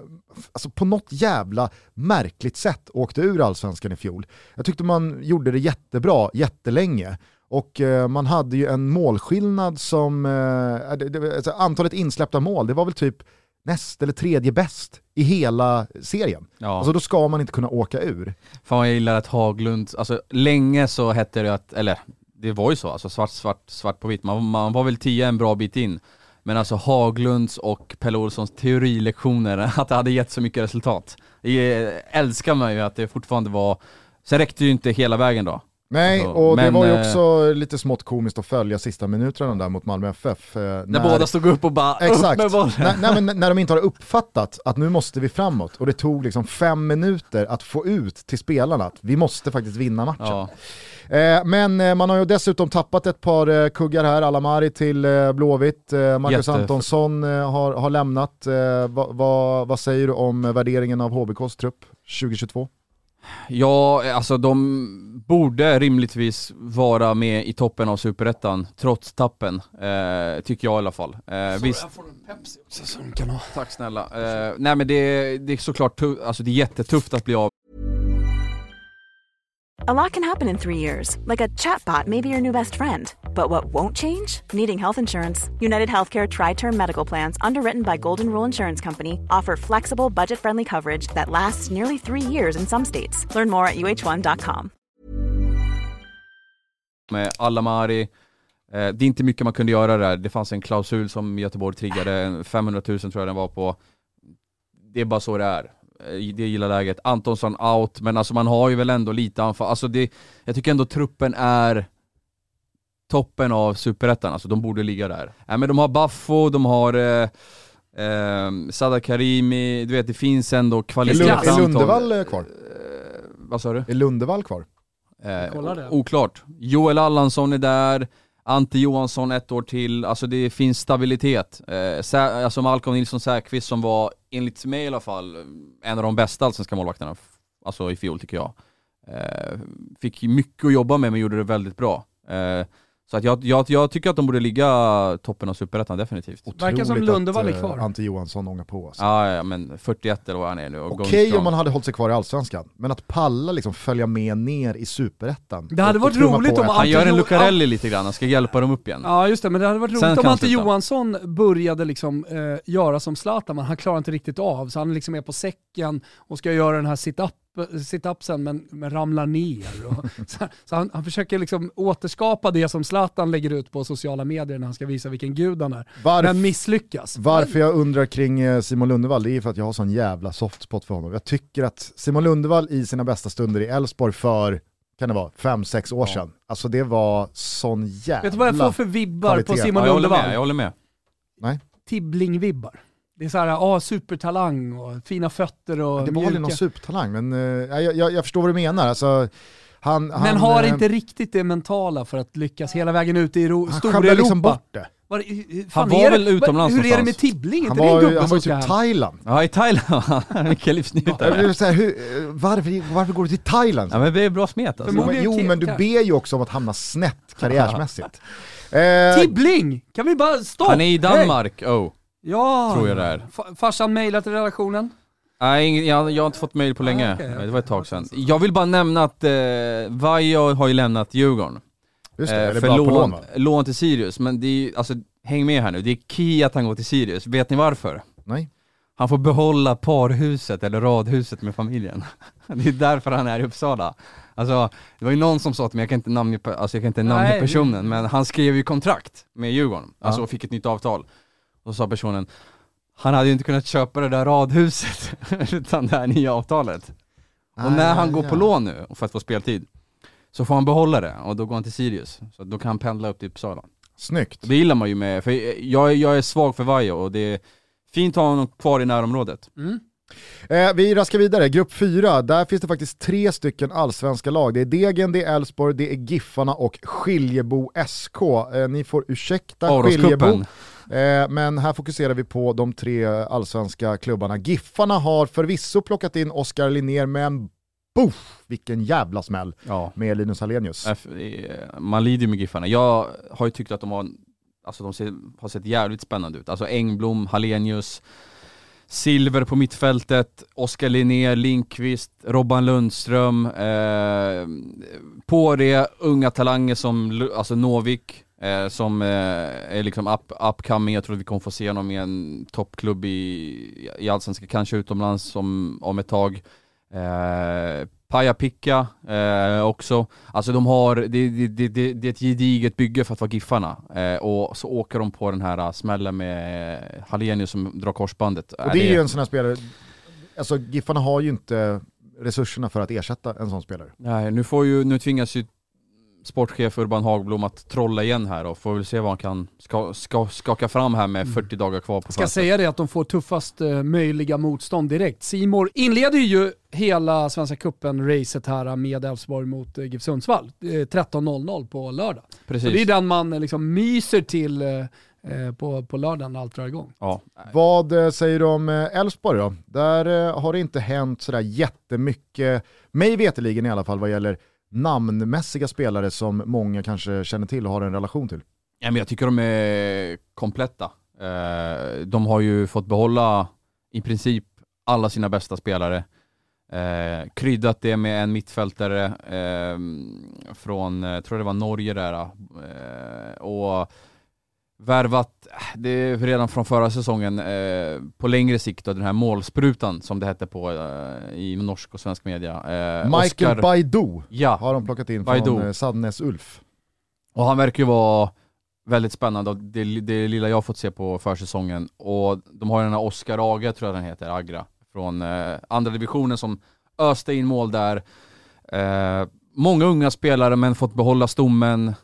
alltså på något jävla märkligt sätt åkte ur allsvenskan i fjol. Jag tyckte man gjorde det jättebra jättelänge. Och eh, man hade ju en målskillnad som, eh, alltså antalet insläppta mål, det var väl typ näst eller tredje bäst i hela serien. ja. Alltså då ska man inte kunna åka ur. Fan jag gillar att Haglund, alltså länge så hette det att, eller det var ju så, alltså svart, svart, svart på vitt, man, man var väl tia en bra bit in. Men alltså Haglunds och Pelle Olssons teorilektioner, (laughs) att det hade gett så mycket resultat. Det älskar man ju att det fortfarande var, sen räckte ju inte hela vägen då. Nej, Alltså, och det men, var ju eh, också lite smått komiskt att följa sista minuterna där mot Malmö FF. eh, När båda stod upp och bara Exakt, upp med bollen. nej, nej, men när de inte har uppfattat att nu måste vi framåt och det tog liksom fem minuter att få ut till spelarna att vi måste faktiskt vinna matchen. Ja. Eh, men man har ju dessutom tappat ett par kuggar här, Alamari till Blåvitt, Marcus Jätte- Antonsson har, har lämnat. Eh, vad- vad- säger du om värderingen av HBKs trupp 2022? Ja, alltså de borde rimligtvis vara med i toppen av Superettan, trots tappen. Eh, tycker jag i alla fall. Eh, visst, får en Pepsi också som kan ha. tack snälla. Eh, nej men det, det är såklart alltså det är jättetufft att bli av A lot can happen in three years, like a chatbot may be your new best friend. But what won't change? Needing health insurance. United Healthcare Tri Term Medical Plans, underwritten by Golden Rule Insurance Company, offer flexible, budget friendly coverage that lasts nearly three years in some states. Learn more at uh1.com. med Alamari. Eh, det är inte mycket man kunde göra där. Det fanns en klausul som Göteborg triggade, 500 000 tror jag den var på. Det är bara så det är. Eh, Det gillar läget. Antonsson out, men alltså man har ju väl ändå lite anfall. Alltså det, jag tycker ändå truppen är toppen av superettan, alltså de borde ligga där. Nej men de har Baffo, de har eh, eh, Sada Karimi, du vet det finns ändå Är, kvalitet. Lund, klass. är Lundevall eh, kvar? Eh, vad sa du? Är Lundevall kvar? Eh, Kolla det. oklart. Joel Allansson är där, Ante Johansson ett år till, alltså det finns stabilitet. Eh, alltså Malcolm Nilsson Säfqvist som var, enligt mig i alla fall, en av de bästa allsvenska målvakterna, alltså i fjol tycker jag. Eh, fick mycket att jobba med men gjorde det väldigt bra. Eh, så att jag, jag, jag tycker att de borde ligga toppen av Superettan definitivt. Verkar som Lundevall är kvar. eh, Ante Johansson ångar på. Alltså. Ja, ja men 41 eller vad han är nu. Okej strong. om man hade hållit sig kvar i Allsvenskan, men att palla liksom följa med ner i Superettan. Det hade varit roligt om ett- Han gör en Ante- Lucarelli lite grann, han ska hjälpa dem upp igen. Ja just det, men det hade varit Sen roligt om Ante. Johansson började liksom, eh, göra som Zlatan, men han klarar inte riktigt av. Så han liksom är på säcken och ska göra den här sit-up sit-upsen men, men ramlar ner. Och, (laughs) så så han, han försöker liksom återskapa det som Zlatan lägger ut på sociala medier när han ska visa vilken gud han är. Varf- Men misslyckas. Varför jag undrar kring eh, Simon Lundevall, det är för att jag har sån jävla softspot för honom. Jag tycker att Simon Lundevall i sina bästa stunder i Elfsborg för, kan det vara, fem sex år sedan, alltså det var sån jävla... Vet du vad jag får för vibbar kvalitet. på Simon Ja, jag håller med, Lundevall? jag håller med. Tibbling-vibbar. Det är så här, ah, supertalang och fina fötter och Det var aldrig någon supertalang, men eh, jag, jag, jag förstår vad du menar. Alltså, han, Men han, har eh, inte riktigt det mentala för att lyckas hela vägen ut i Ro- Han stora sjabblar Europa. liksom bort det. Var, Han fan var är det- väl utomlands Hur är det med? Tibbling? Han inte det en var, han var som ju typ? Thailand. Ja i Thailand, (laughs) vilken livsnjutare. säga, hur, varför, varför går du till Thailand? Ja men det är bra smet alltså. Jo, men, jo men du ber ju också om att hamna snett (laughs) karriärsmässigt. Eh, Tibbling! Kan vi bara, stopp! Han är i! Danmark, oh. Ja, tror jag det är. Fa- Farsan mejlat till redaktionen. Nej, jag, jag har inte fått mail på länge. Ah, okej, okej. Det var ett tag sedan. Jag vill bara nämna att eh, Vaiho har ju lämnat Djurgården. just det, Eh, eller för lån, lån lån till Sirius, men det är ju, alltså häng med här nu, det är key att han går till Sirius. Vet ni varför? Nej. Han får behålla parhuset eller radhuset med familjen. (laughs) Det är därför han är i Uppsala. Alltså, det var ju någon som sa till mig, jag kan inte namnge, alltså jag kan inte namnge Nej, det- personen, men han skrev ju kontrakt med Djurgården, alltså Ja. och fick ett nytt avtal. Och så sa personen, han hade ju inte kunnat köpa det där radhuset (laughs) utan det här nya avtalet. Och när han går på lån nu, för att få speltid, så får han behålla det och då går han till Sirius. Så då kan han pendla upp till Uppsala. Snyggt. Det gillar man ju med, för jag, jag är svag för Vaiho och det är fint att ha honom kvar i närområdet. Mm. Eh, vi raskar vidare, grupp 4, där finns det faktiskt tre stycken allsvenska lag. Det är Degen, det är Elfsborg, det är Giffarna och Skiljebo SK. Eh, ni får ursäkta Skiljebo, eh, men här fokuserar vi på de tre allsvenska klubbarna. Giffarna har förvisso plockat in Oskar Linnér, men boff, vilken jävla smäll Ja. med Linus Hallenius. F- eh, Man lider ju med Giffarna. Jag har ju tyckt att de har, alltså de ser, har sett jävligt spännande ut. Alltså Engblom, Hallenius, Silver på mittfältet, Oskar Linnér, Linkvist, Robban Lundström, eh, på det unga talanger som alltså Novik, eh, som eh, är liksom up, upcoming, jag tror att vi kommer få se honom i en toppklubb i, i Allsvenskan, kanske utomlands om, om ett tag. Eh, Eh, Paja Picka eh, också. Alltså de har, det, det, det, det, är ett gediget bygge för att vara Giffarna. Eh, och så åker de på den här uh, smällen med Hallenius som drar korsbandet. Och det är ju en sån här spelare, alltså Giffarna har ju inte resurserna för att ersätta en sån spelare. Nej, nu, får ju, nu tvingas ju sportchef Urban Hagblom att trolla igen här och får väl se vad han kan ska, ska, skaka fram här med 40 dagar kvar på Ska säga det att de får tuffast eh, möjliga motstånd direkt. Simor inleder ju hela Svenska Cupen-racet här med Elfsborg mot eh, GIF Sundsvall. Eh, 13.00 på lördag. Precis. Så det är den man eh, liksom myser till eh, eh, på, på lördagen när allt drar igång. Ja. Vad eh, säger du om eh, Elfsborg då? Där eh, har det inte hänt sådär jättemycket, mig veterligen i alla fall, vad gäller namnmässiga spelare som många kanske känner till och har en relation till. Ja, men jag tycker de är kompletta. Eh, de har ju fått behålla i princip alla sina bästa spelare. Eh, kryddat det med en mittfältare eh, från, eh, jag tror det var Norge där. Eh, och värvat, det är redan från förra säsongen, eh, på längre sikt då, den här målsprutan som det hette på eh, i norsk och svensk media. Eh, Michael Oscar- Baidoo Ja, har de plockat in Baidoo. från eh, Sandnes Ulf. och han verkar ju vara väldigt spännande det, det lilla jag fått se på försäsongen. Och de har ju den här Oscar Aga, tror jag den heter, Agra, från eh, andra divisionen som öste in mål där. Eh, många unga spelare men fått behålla stommen.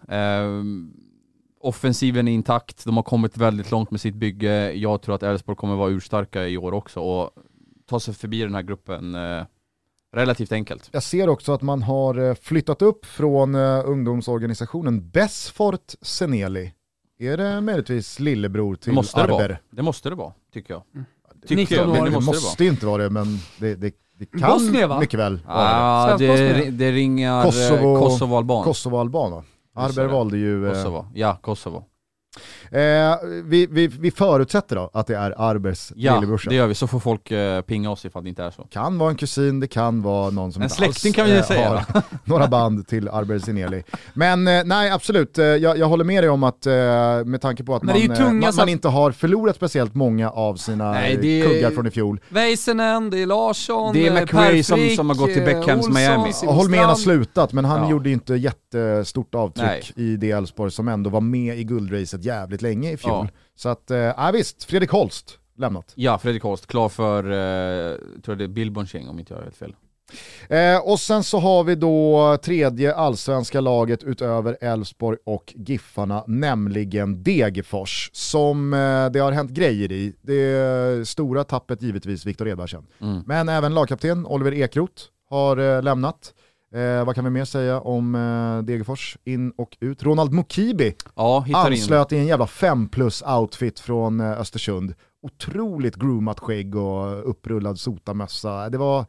Offensiven är intakt, de har kommit väldigt långt med sitt bygge. Jag tror att Elfsborg kommer vara urstarka i år också och ta sig förbi den här gruppen eh, relativt enkelt. Jag ser också att man har eh, flyttat upp från eh, ungdomsorganisationen Besfort Seneli. Är det möjligtvis lillebror till Det måste det Arber? vara. Det måste det vara, tycker jag. Mm. Tycker 19 jag, men det Det måste, det inte vara det, men det, det, det kan Bosnien, va? mycket väl vara det. Ah, det, det ringar Kosovo- Kosovo-alban. Kosovo-alban va? Arber valde ju... Eh, Kosovo. Ja, Kosovo. Eh, vi, vi, vi förutsätter då att det är Arbers Ja, lillebrorsa. det gör vi. Så får folk eh, pinga oss ifall det inte är så. Kan vara en kusin, det kan vara någon som En inte släkting alls, kan vi eh, säga har (laughs) några band till Arber Sineli. Men eh, nej, absolut, jag, jag håller med dig om att med tanke på att Men det är man, ju tunga man, man att- inte har förlorat speciellt många av sina Nej, det är- kuggar från i fjol. Väisänen, det är Larsson, Det är McRae som- som har gått till Beckhams Miami. Olsson, Och Simon Holmén har slutat, men han Ja. gjorde inte jättestort avtryck Nej. i det Elfsborg som ändå var med i guldracet jävligt länge i fjol. Ja. Så att, eh, ja visst, Fredrik Holst lämnat. Ja, Fredrik Holst, klar för, eh, tror det är Billborn om inte jag har helt fel. Eh, och sen så har vi då tredje allsvenska laget utöver Elfsborg och Giffarna, nämligen Degerfors, som eh, det har hänt grejer i. Det stora tappet givetvis Viktor Edvardsen. Mm. Men även lagkapten Oliver Ekroth har eh, lämnat. Eh, vad kan vi mer säga om eh, Degerfors? In och ut. Ronald Mokibi Ja, hittar in. anslöt i en jävla 5 plus outfit från eh, Östersund. Otroligt groomat skägg och upprullad sotamössa. Det var,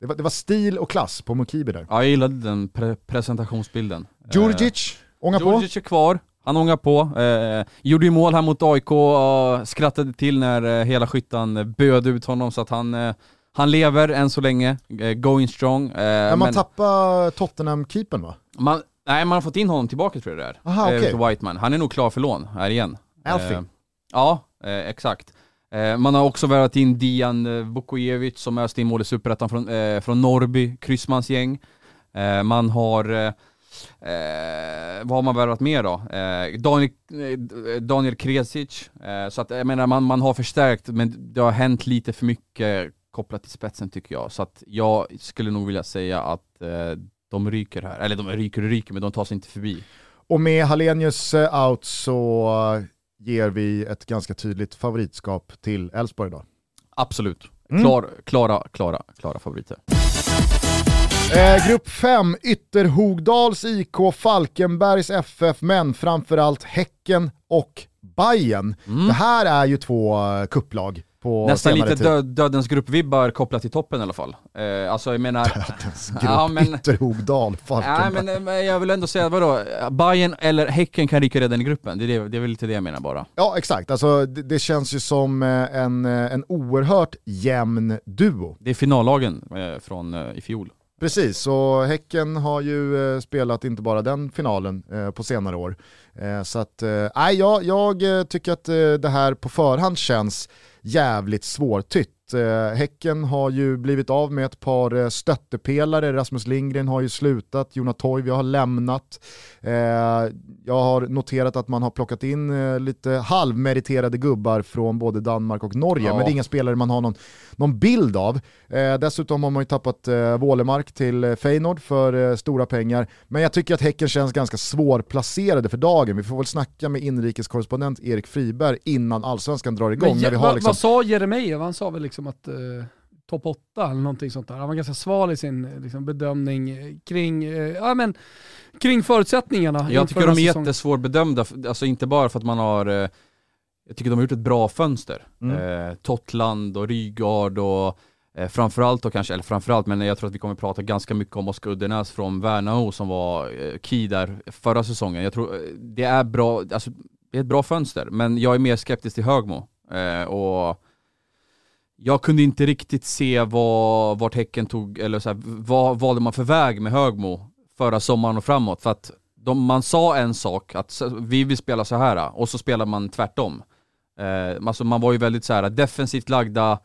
det, var, det var stil och klass på Mokibi där. Ja, jag gillade den pre presentationsbilden. Djurdjic, ånga på. Djurdjic är kvar, han ångar på. Eh, gjorde ju mål här mot AIK och skrattade till när eh, hela skyttan böd ut honom så att han, eh, han lever än så länge, eh, going strong. Eh, Men man tappade Tottenham-keepern va? man, nej, man har fått in honom tillbaka tror jag det är. Aha, Eh, okej. till Whiteman. Han är nog klar för lån här igen. Alfie. Eh, ja, exakt. Man har också värvat in Dian Vukojevic som öste in mål i Superettan från, eh, från Norrby, Kryssmans gäng. Eh, man har, eh, vad har man värvat mer då? Daniel, Daniel Kresic. Så att jag menar man, man har förstärkt men det har hänt lite för mycket kopplat till spetsen tycker jag. Så att jag skulle nog vilja säga att eh, de ryker här. Eller de ryker och ryker men de tar sig inte förbi. Och med Hallenius eh, out så ger vi ett ganska tydligt favoritskap till Elfsborg idag. Absolut. Mm. Klar, klara, klara, klara favoriter. Eh, grupp 5, Ytterhogdals IK, Falkenbergs FF, men framförallt Häcken och Bayern. Mm. Det här är ju två eh, kupplag Nästan lite dö dödens gruppvibbar kopplat till toppen i alla fall. Eh, alltså jag menar... Grupp (laughs) Ja, men- Ytterhogdal, Falkenberg. men, men jag vill ändå säga, vadå? Bayern eller Häcken kan rycka redan i gruppen. Det är, det, är väl lite det jag menar bara. Ja exakt, alltså, det, det känns ju som eh, en, eh, en oerhört jämn duo. Det är finallagen eh, från eh, i fjol. Precis, och Häcken har ju eh, spelat inte bara den finalen eh, på senare år. Eh, så att, eh, nej, jag, jag eh, tycker att eh, det här på förhand känns jävligt svårtytt. Eh, häcken har ju blivit av med ett par eh, stöttepelare, Rasmus Lindgren har ju slutat, Jona Toivio har lämnat. Eh, jag har noterat att man har plockat in eh, lite halvmeriterade gubbar från både Danmark och Norge, Ja. men det är inga spelare man har någon, någon bild av. Eh, dessutom har man ju tappat eh, Wålemark till eh, Feyenoord för eh, stora pengar, men jag tycker att Häcken känns ganska svårplacerade för dagen. Vi får väl snacka med inrikeskorrespondent Erik Friberg innan allsvenskan drar igång. Men, när vi har vad, liksom... vad sa Jeremejeff? Han sa väl liksom att eh, topp 8 eller någonting sånt där. Han var ganska sval i sin eh, liksom, bedömning eh, kring, eh, ja, men, kring förutsättningarna. Jag tycker de är säsongen. jättesvårbedömda, alltså inte bara för att man har eh, jag tycker de har gjort ett bra fönster. Mm. Eh, Totland och Rygaard och eh, framförallt då kanske, eller framförallt, men jag tror att vi kommer prata ganska mycket om Oskar Uddenäs från Värnamo som var eh, key där förra säsongen. Jag tror det är bra, alltså det är ett bra fönster, men jag är mer skeptisk till Högmo. Eh, och jag kunde inte riktigt se vad, vart Häcken tog, eller så här, vad valde man för väg med Högmo förra sommaren och framåt. För att de, man sa en sak, att vi vill spela så här och så spelar man tvärtom. Eh, alltså man var ju väldigt så här defensivt lagda,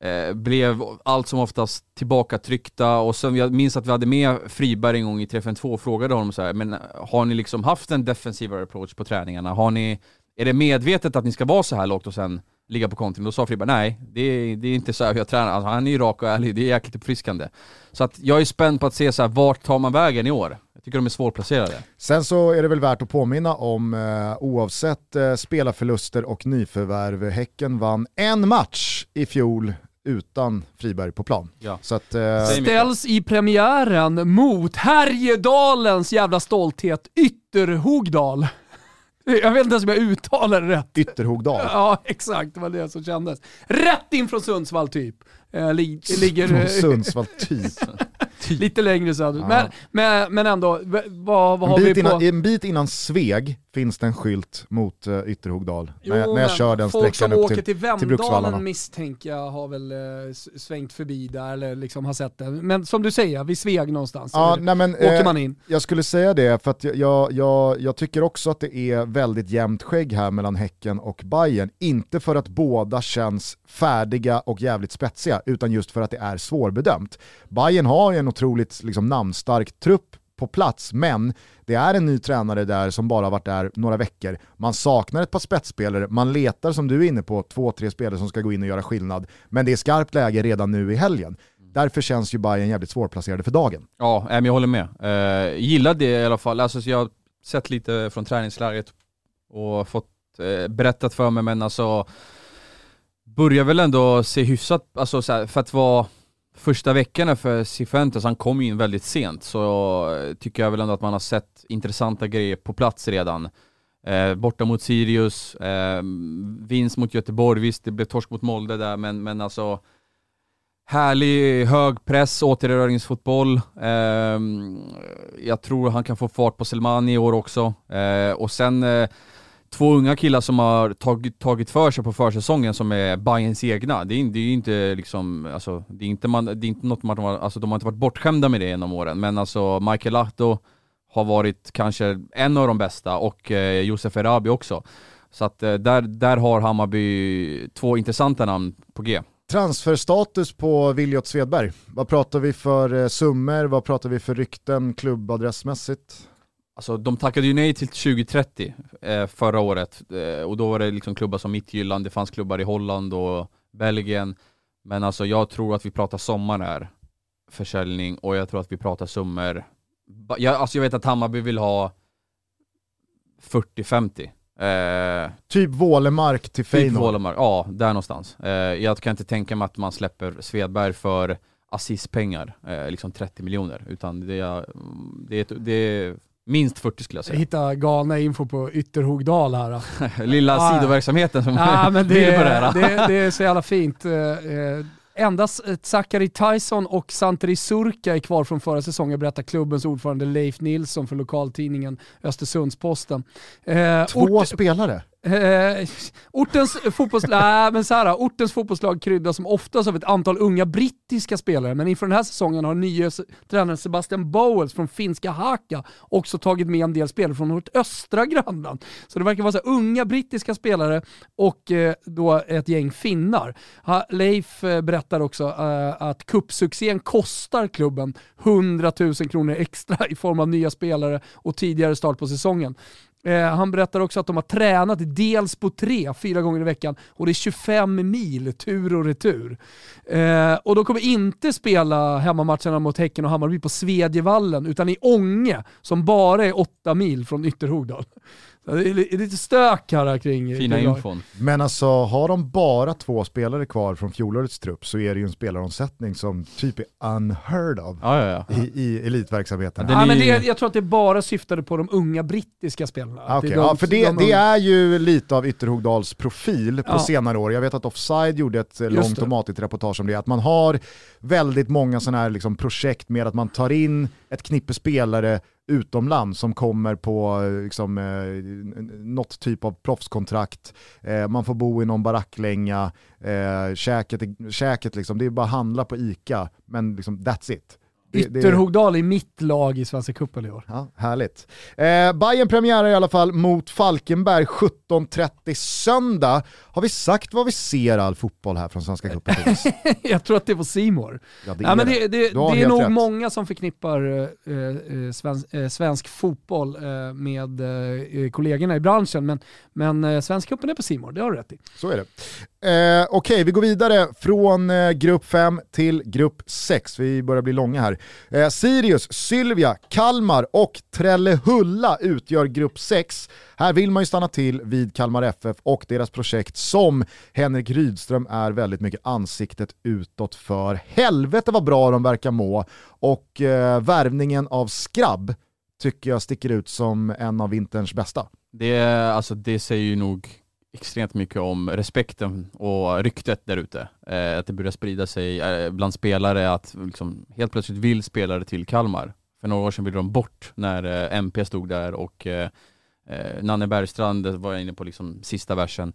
eh, blev allt som oftast tillbakatryckta och sen jag minns att vi hade med Friberg en gång i 352 och frågade honom så här, men har ni liksom haft en defensivare approach på träningarna? Har ni, är det medvetet att ni ska vara så här lågt och sen ligga på kontring? Då sa Friberg, nej, det är, det är inte så här jag tränar. Alltså, han är ju rak och ärlig, det är jäkligt uppfriskande. Så att jag är spänd på att se så här, vart tar man vägen i år? Jag tycker de är svårplacerade. Sen så är det väl värt att påminna om, eh, oavsett eh, spelarförluster och nyförvärv, Häcken vann en match i fjol utan Friberg på plan. Ja. Så att, eh, Ställs i premiären mot Härjedalens jävla stolthet Ytterhogdal. Jag vet inte ens om jag uttalar det rätt. Ytterhogdal. Ja, exakt. Det var det som kändes. Rätt in från Sundsvall typ. Eh, li- ligger... Från Sundsvall typ. Lite längre söderut. Ja. Men, men, men ändå, vad, vad har En vi bit, på... innan, en bit innan Sveg finns det en skylt mot uh, Ytterhogdal. Jo, när, jag- när jag kör den Folk som sträckan upp åker till... till till Bruksvallarna. Vemdalen misstänker jag har väl eh, s- svängt förbi där eller liksom har sett det. Men som du säger, vid Sveg någonstans. Ja, nej, men, åker eh, man in. Jag skulle säga det, för att jag, jag, jag, jag tycker också att det är väldigt jämnt skägg här mellan Häcken och Bayern. Inte för att båda känns färdiga och jävligt spetsiga, utan just för att det är svårbedömt. Bayern har ju en otroligt liksom, namnstark trupp på plats, men det är en ny tränare där som bara varit där några veckor. Man saknar ett par spetsspelare, man letar som du är inne på, två, tre spelare som ska gå in och göra skillnad, men det är skarpt läge redan nu i helgen. Därför känns ju Bayern jävligt svårplacerade för dagen. Ja, men jag håller med. Jag gillar det i alla fall. Alltså, jag har sett lite från träningsläget och fått eh, berättat för mig, men alltså börjar väl ändå se hyfsat, alltså så här, för att vara första veckorna för Cifuentes, han kom ju in väldigt sent, så tycker jag väl ändå att man har sett intressanta grejer på plats redan. Eh, borta mot Sirius, eh, vinst mot Göteborg, visst det blev torsk mot Molde där, men, men alltså härlig hög press, återerövringsfotboll. Eh, jag tror han kan få fart på Selmani i år också. Eh, och sen eh, två unga killar som har tagit, tagit för sig på försäsongen som är Bayerns egna. Det är, det är ju inte liksom, alltså, det är inte, man, det är inte något man har, alltså de har inte varit bortskämda med det genom åren, men alltså Michael Lahto har varit kanske en av de bästa och eh, Josef Erabi också. Så att eh, där, där har Hammarby två intressanta namn på G. Transferstatus på Viljot Svedberg. Vad pratar vi för eh, summor, vad pratar vi för rykten klubbadressmässigt? Alltså de tackade ju nej till 2030 eh, förra året eh, och då var det liksom klubbar som Midtjylland, det fanns klubbar i Holland och Belgien. Men alltså jag tror att vi pratar sommar här, försäljning, och jag tror att vi pratar summor. Jag, alltså jag vet att Hammarby vill ha 40-50. Eh, Typ Vålemark till typ Feyenoord. Vålemark, ja där någonstans. Eh, jag kan inte tänka mig att man släpper Svedberg för assistpengar, eh, liksom 30 miljoner, utan det är, det, är, ett- det är minst 40 skulle jag säga. hittar galna info på Ytterhogdal här. (laughs) Lilla ja. sidoverksamheten som Ja, (laughs) men det, på det här. det, det är så jävla fint. Eh, eh, Endast eh, Zachary Tyson och Santeri Surka är kvar från förra säsongen, berättar klubbens ordförande Leif Nilsson för lokaltidningen Östersundsposten. Eh, Två ort- spelare. Eh, ortens, fotbollslag, (laughs) nej, men så här, ortens fotbollslag kryddas som oftast av ett antal unga brittiska spelare, men inför den här säsongen har nya s- tränaren Sebastian Bowles från finska Haka också tagit med en del spelare från vårt östra grannland. Så det verkar vara så här, unga brittiska spelare och eh, då ett gäng finnar. Ha, Leif eh, berättar också eh, att kuppsuccén kostar klubben 100 000 kronor extra i form av nya spelare och tidigare start på säsongen. Eh, han berättar också att de har tränat dels på tre, fyra gånger i veckan, och det är 25 mil tur och retur. Eh, och de kommer inte spela hemmamatcherna mot Häcken och Hammarby på Svedjevallen, utan i Ånge, som bara är åtta mil från Ytterhogdal. Det är li- lite stök här kring Fina kring- infon. Men alltså har de bara två spelare kvar från fjolårets trupp så är det ju en spelaromsättning som typ är unheard of Ja, ja, ja. i, i elitverksamheten. Ja, men är ju- det, jag tror att det bara syftade på de unga brittiska spelarna. Ah, Att okej. är de- ja, för det, de- det är ju lite av Ytterhogdals profil på Ja. senare år. Jag vet att Offside gjorde ett långt det. och matigt reportage om det. Att man har väldigt många sådana här liksom projekt med att man tar in ett knippe spelare utomlands som kommer på eh, liksom, eh, något typ av proffskontrakt. Eh, man får bo i någon baracklänga, eh, käket, käket liksom, det är bara att handla på ICA, men liksom, that's it. Det- det- Ytterhogdal är mitt lag i Svenska cupen i år. Ja, härligt. Eh, Bayern premiärer i alla fall mot Falkenberg 17.30 söndag. Har vi sagt vad vi ser all fotboll här från Svenska cupen? (laughs) Jag tror att det var Simor. Ja, det Ja, är men det. det, det, är nog rätt. många som förknippar eh, eh, svensk, eh, svensk fotboll eh, med eh, kollegorna i branschen, men, men eh, Svensk cupen är på Simor, det har du rätt i. Så är det. Eh, Okej, vi går vidare från grupp 5 till grupp 6. Vi börjar bli långa här. Eh, Sirius, Sylvia, Kalmar och Trellehulla utgör grupp 6. Här vill man ju stanna till vid Kalmar FF och deras projekt som Henrik Rydström är väldigt mycket ansiktet utåt för. Helvete vad bra de verkar må och eh, värvningen av Skrabb tycker jag sticker ut som en av vinterns bästa. Det, alltså, det säger ju nog extremt mycket om respekten och ryktet där ute. Eh, att det börjar sprida sig eh, bland spelare att liksom, helt plötsligt vill spelare till Kalmar. För några år sedan ville de bort när eh, MP stod där och eh, eh Nanne Bergstrand var jag inne på liksom sista versen.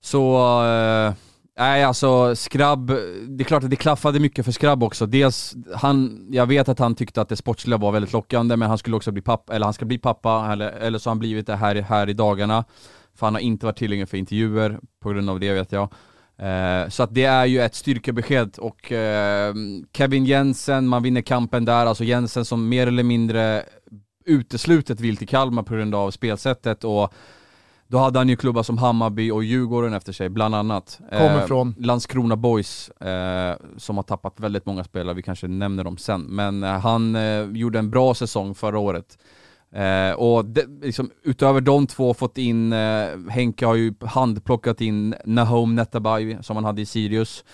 Så eh, Nej alltså Skrabb, det är klart att det klaffade mycket för Skrabb också. Dels, han, jag vet att han tyckte att det sportsliga var väldigt lockande men han skulle också bli pappa, eller han ska bli pappa, eller, eller så har han blivit det här, här i dagarna. För han har inte varit tillgänglig för intervjuer på grund av det vet jag. Eh, så att det är ju ett styrkebesked och eh, Kevin Jensen, man vinner kampen där, alltså Jensen som mer eller mindre uteslutet vill till Kalmar på grund av spelsättet och då hade han ju klubbar som Hammarby och Djurgården efter sig, bland annat. Kommer eh, från? Landskrona Boys, eh, som har tappat väldigt många spelare, vi kanske nämner dem sen. Men eh, han gjorde en bra säsong förra året. Eh, och de, liksom, utöver de två fått in, eh, Henke har ju handplockat in Nahom Netabay som han hade i Sirius.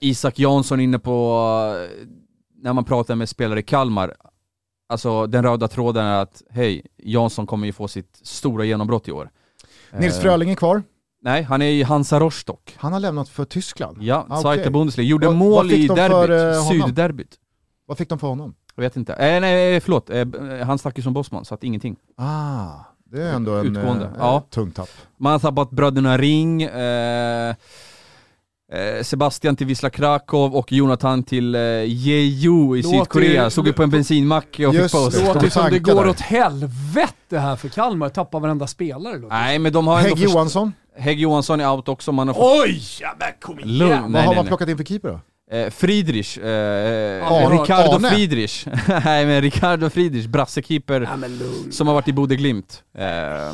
Isak Jansson inne på, när man pratar med spelare i Kalmar, alltså den röda tråden är att hej, Jansson kommer ju få sitt stora genombrott i år. Nils Fröling är kvar? Nej, han är i Hansa Rostock. Han har lämnat för Tyskland? Ja, ah, Zweite okay. Bundesliga. Gjorde vad, mål vad i derbyt, uh, sydderbyt. Vad fick de för honom? Jag vet inte. Eh, nej, förlåt. Eh, han stack ju som bossman, så att ingenting. Ah, det är ändå en Utgående. Eh, ja. tung tapp. Man har tappat bröderna Ring, eh, Eh, Sebastian till Wisla Krakow och Jonathan till eh, Jeju i låter Sydkorea. Såg ju på en bensinmack och fick paus. Det låter som det går åt helvete här för Kalmar, tappar varenda spelare. Nej men de har Hägg Johansson? Hägg Johansson är out också. Man har fått... Oj! Ja, men kom igen! Lugn. Vad nej, har man plockat in för keeper då? Eh, Friedrich, eh, eh Ricardo Arne. Friedrich. (laughs) Nej men Ricardo Friedrich, brassekeeper ja, som har varit i Bode Glimt. Eh,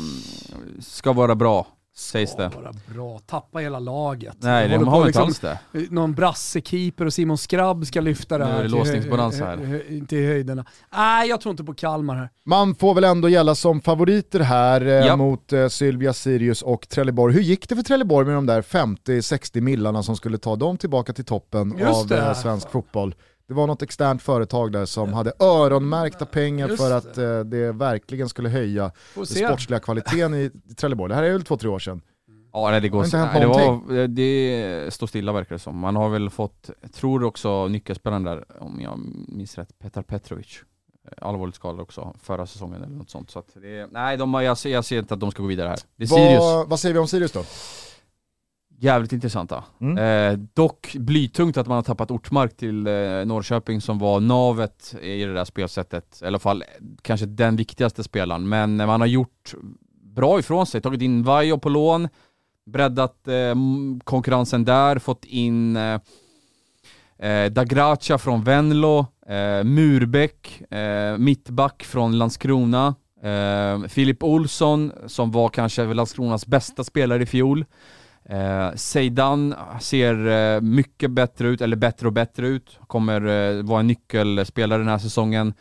ska vara bra sägs det. Bara bra, tappa hela laget. Nej, det har inte liksom, alls det. Någon brassekeeper och Simon Skrabb ska lyfta det här. Nu är det låsningsbalans här. Till höjderna. Nej, jag tror inte på Kalmar här. Man får väl ändå gälla som favoriter här eh, ja. mot eh, Sylvia Sirius och Trelleborg. Hur gick det för Trelleborg med de där 50-60 millarna som skulle ta dem tillbaka till toppen Just av det. Eh, svensk fotboll? Det var något externt företag där som hade öronmärkta pengar Just för att det. Eh, det verkligen skulle höja den sportsliga kvaliteten i Trelleborg. Det här är väl två, tre år sedan. Ja nej, det går så, nej, det, var, det står stilla verkar det som. Man har väl fått, tror också nyckelspelaren där, om jag minns rätt, Petar Petrovic. Eh, allvarligt skadad också förra säsongen eller något sånt. Så det, nej, de, jag, ser, jag ser inte att de ska gå vidare här. Det är Sirius. Vad säger vi om Sirius då? Jävligt intressanta. Mm. Eh, dock blytungt att man har tappat Ortmark till eh, Norrköping som var navet i det där spelsättet. I alla fall kanske den viktigaste spelaren. Men man har gjort bra ifrån sig. Tagit in Vajo på lån, breddat eh, konkurrensen där, fått in eh, eh Dagracia från Venlo, eh, Murbeck, eh, mittback från Landskrona, eh, Filip Olsson som var kanske Landskronas bästa spelare i fjol. Eh, Zeidan ser eh, mycket bättre ut, eller bättre och bättre ut. Kommer eh, vara en nyckelspelare den här säsongen.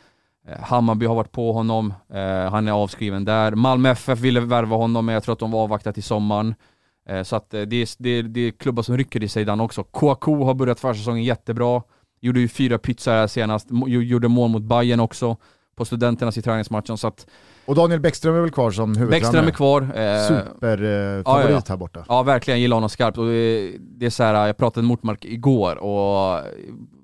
Eh, Hammarby har varit på honom, eh, han är avskriven där. Malmö FF ville värva honom, men jag tror att de avvaktar till sommaren. Eh, så att det, är, det, är, det är klubbar som rycker i Zeidan också. Kouakou har börjat försäsongen jättebra. Gjorde ju fyra pytsar här senast, gjorde mål mot Bayern också på studenternas i träningsmatchen. Så att och Daniel Bäckström är väl kvar som huvudtränare? Bäckström är kvar. Eh, Superfavorit eh, ja, ja. här borta. Ja verkligen, jag gillar honom skarpt. Och det, det är så här, jag pratade med Mortmark igår och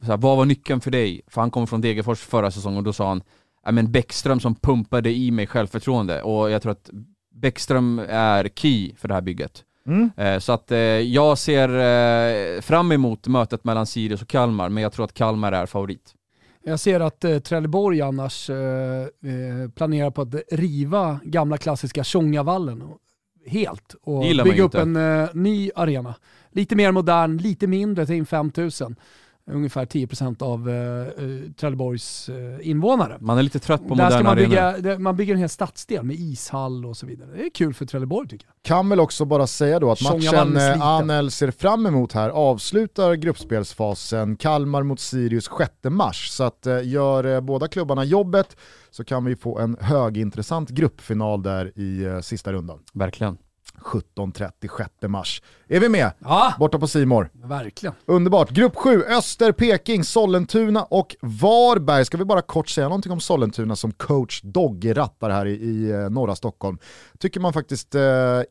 så här, vad var nyckeln för dig? För han kom från Degerfors förra säsongen och då sa han, ja men Bäckström som pumpade i mig självförtroende och jag tror att Bäckström är key för det här bygget. Mm. Eh, så att eh, jag ser eh, fram emot mötet mellan Sirius och Kalmar, men jag tror att Kalmar är favorit. Jag ser att eh, Trelleborg annars eh, eh, planerar på att riva gamla klassiska Tjongavallen helt och bygga upp en eh, ny arena. Lite mer modern, lite mindre, ta in 5000 ungefär 10% av eh, Trelleborgs eh, invånare. Man är lite trött på Där moderna man bygga, Man bygger en hel stadsdel med ishall och så vidare. Det är kul för Trelleborg tycker jag. Kan väl också bara säga då att matchen eh, Anel ser fram emot här avslutar gruppspelsfasen Kalmar mot Sirius 6 mars. Så att eh, gör eh, båda klubbarna jobbet så kan vi få en högintressant gruppfinal där i eh, sista rundan. Verkligen. 17.30 6 mars. Är vi med? Ja, Borta på Simor. verkligen. Underbart. Grupp 7, Öster, Peking, Sollentuna och Varberg. Ska vi bara kort säga någonting om Sollentuna som coach Dogge rattar här i, i eh, norra Stockholm. Tycker man faktiskt eh,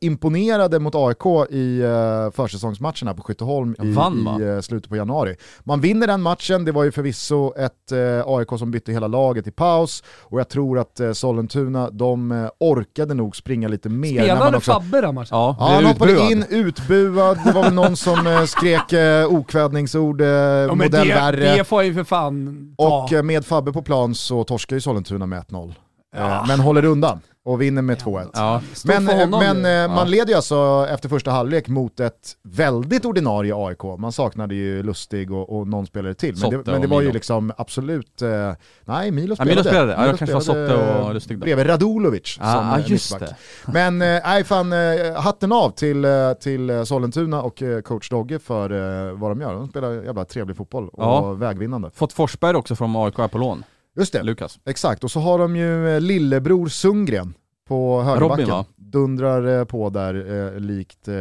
imponerade mot AIK i eh, försäsongsmatchen här på Skytteholm i, Vann, va? i eh, slutet på januari. Man vinner den matchen, det var ju förvisso ett eh, AIK som bytte hela laget i paus och jag tror att eh, Sollentuna, de eh, orkade nog springa lite mer. Spelade Fabbe den matchen? Ja, Ja, han hoppade utbuad. in, utbuad, det var väl någon som eh, skrek eh, okvädningsord, eh, Ja, modell det, värre. det får ju för fan ta. Och eh, med Fabbe på plan så torskar ju Sollentuna med 1-0. Eh, Men håller undan och vinner med 2-1. Ja. Men, eh, men eh, man leder ju alltså efter första halvlek mot ett väldigt ordinarie AIK. Man saknade ju Lustig och, och någon spelare till. Men det, men det var ju liksom absolut, eh, nej Milo Ja, spelade. Milo spelade. Ja, Milo jag kanske var spelade, Sotte och Lustig då. Bredvid Radulovic som Ja, eh, just mittback. det. (laughs) Men nej fan, hatten av till, till Sollentuna och coach Dogge för vad de gör. De spelar jävla trevlig fotboll och Ja. vägvinnande. Fått Forsberg också från AIK på lån. Just det, Lukas. exakt. Och så har de ju eh, lillebror Sundgren på högerbacken. Robin, va? Dundrar eh, på där eh, likt eh,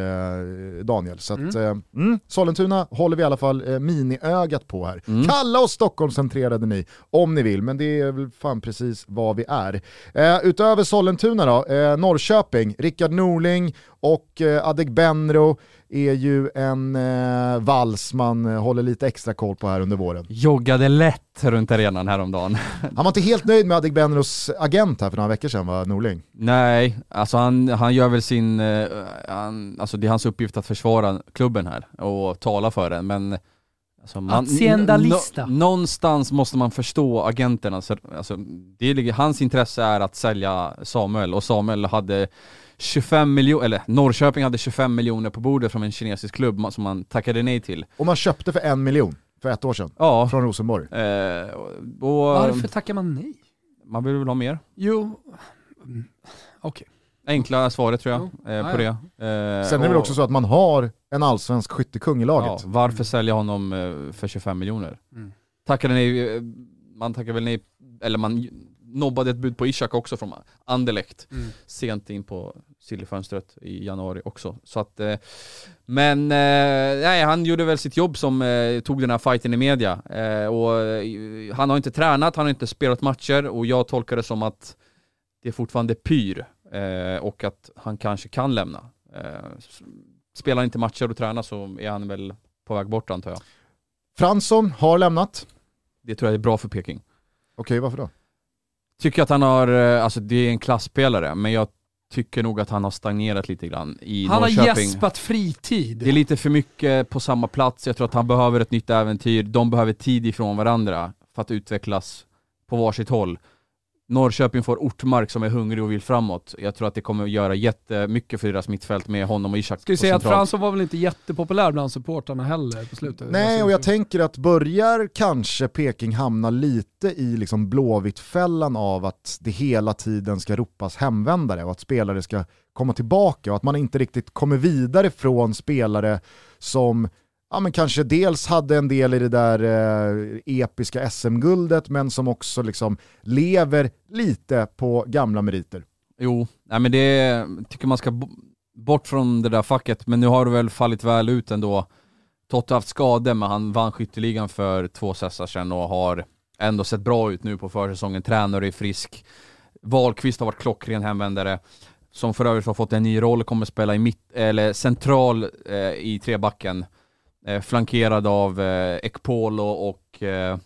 Daniel. Så att, Mm. eh, mm, Sollentuna håller vi i alla fall eh, miniögat på här. Mm. Kalla oss Stockholmscentrerade ni, om ni vill, men det är väl fan precis vad vi är. Utöver Sollentuna då, Norrköping, Rickard Norling och eh, Adegbenro är ju en eh, vals man håller lite extra koll på här under våren. Joggade lätt runt arenan häromdagen. (laughs) Han var inte helt nöjd med Adegbenros agent här för några veckor sedan va, Norling? Nej, alltså han, han gör väl sin, eh, han, alltså det är hans uppgift att försvara klubben här och tala för den, men alltså man, nå- någonstans måste man förstå agenterna, så, alltså, det ligger, hans intresse är att sälja Samuel och Samuel hade 25 miljoner, eller Norrköping hade 25 miljoner på bordet från en kinesisk klubb som man tackade nej till. Och man köpte för en miljon för ett år sedan Ja, från Rosenborg. eh, och, Varför tackar man nej? man vill väl ha mer? Jo, mm, okej. Enkla svaret tror jag eh, Ja, på ja. det. Eh, Sen är det väl också så att man har en allsvensk skyttekung i Ja, laget. varför sälja honom eh, för 25 miljoner? Mm. Tackade nej, eh, man tackade väl nej, eller man nobbade ett bud på Ishak också från Anderlecht Mm. sent in på sillyfönstret i januari också. Så att, eh, men eh, nej, han gjorde väl sitt jobb som eh, tog den här fighten i media. Och han har inte tränat, han har inte spelat matcher och jag tolkar det som att det är fortfarande pyr och att han kanske kan lämna. Spelar inte matcher och tränar så är han väl på väg bort antar jag. Fransson har lämnat. Det tror jag är bra för Peking. Okej, varför då? Tycker att han har, eh, alltså det är en klassspelare, men jag tycker nog att han har stagnerat lite grann i Han har Norrköping. gäspat fritid. Det är lite för mycket på samma plats, jag tror att han behöver ett nytt äventyr, de behöver tid ifrån varandra för att utvecklas på varsitt håll. Norrköping får Ortmark som är hungrig och vill framåt. Jag tror att det kommer att göra jättemycket för deras mittfält med honom och Ishak Ska vi säga att. Fransson var väl inte jättepopulär bland supportrarna heller på slutet? Nej, och jag tänker att börjar kanske Peking hamna lite i liksom blåvittfällan av att det hela tiden ska ropas hemvändare och att spelare ska komma tillbaka och att man inte riktigt kommer vidare från spelare som ja, men kanske dels hade en del i det där eh, episka SM-guldet men som också liksom lever lite på gamla meriter. Jo, nej men det tycker man ska bort från det där facket, men nu har det väl fallit väl ut ändå. Totte har haft skador, men han vann skytteligan för två säsonger sedan och har ändå sett bra ut nu på försäsongen. Tränare är frisk. Wahlqvist har varit klockren hemvändare. Som för övrigt har fått en ny roll, kommer spela i mitt, eller central eh, i trebacken. Eh, flankerad av eh, Ekpolo och eh,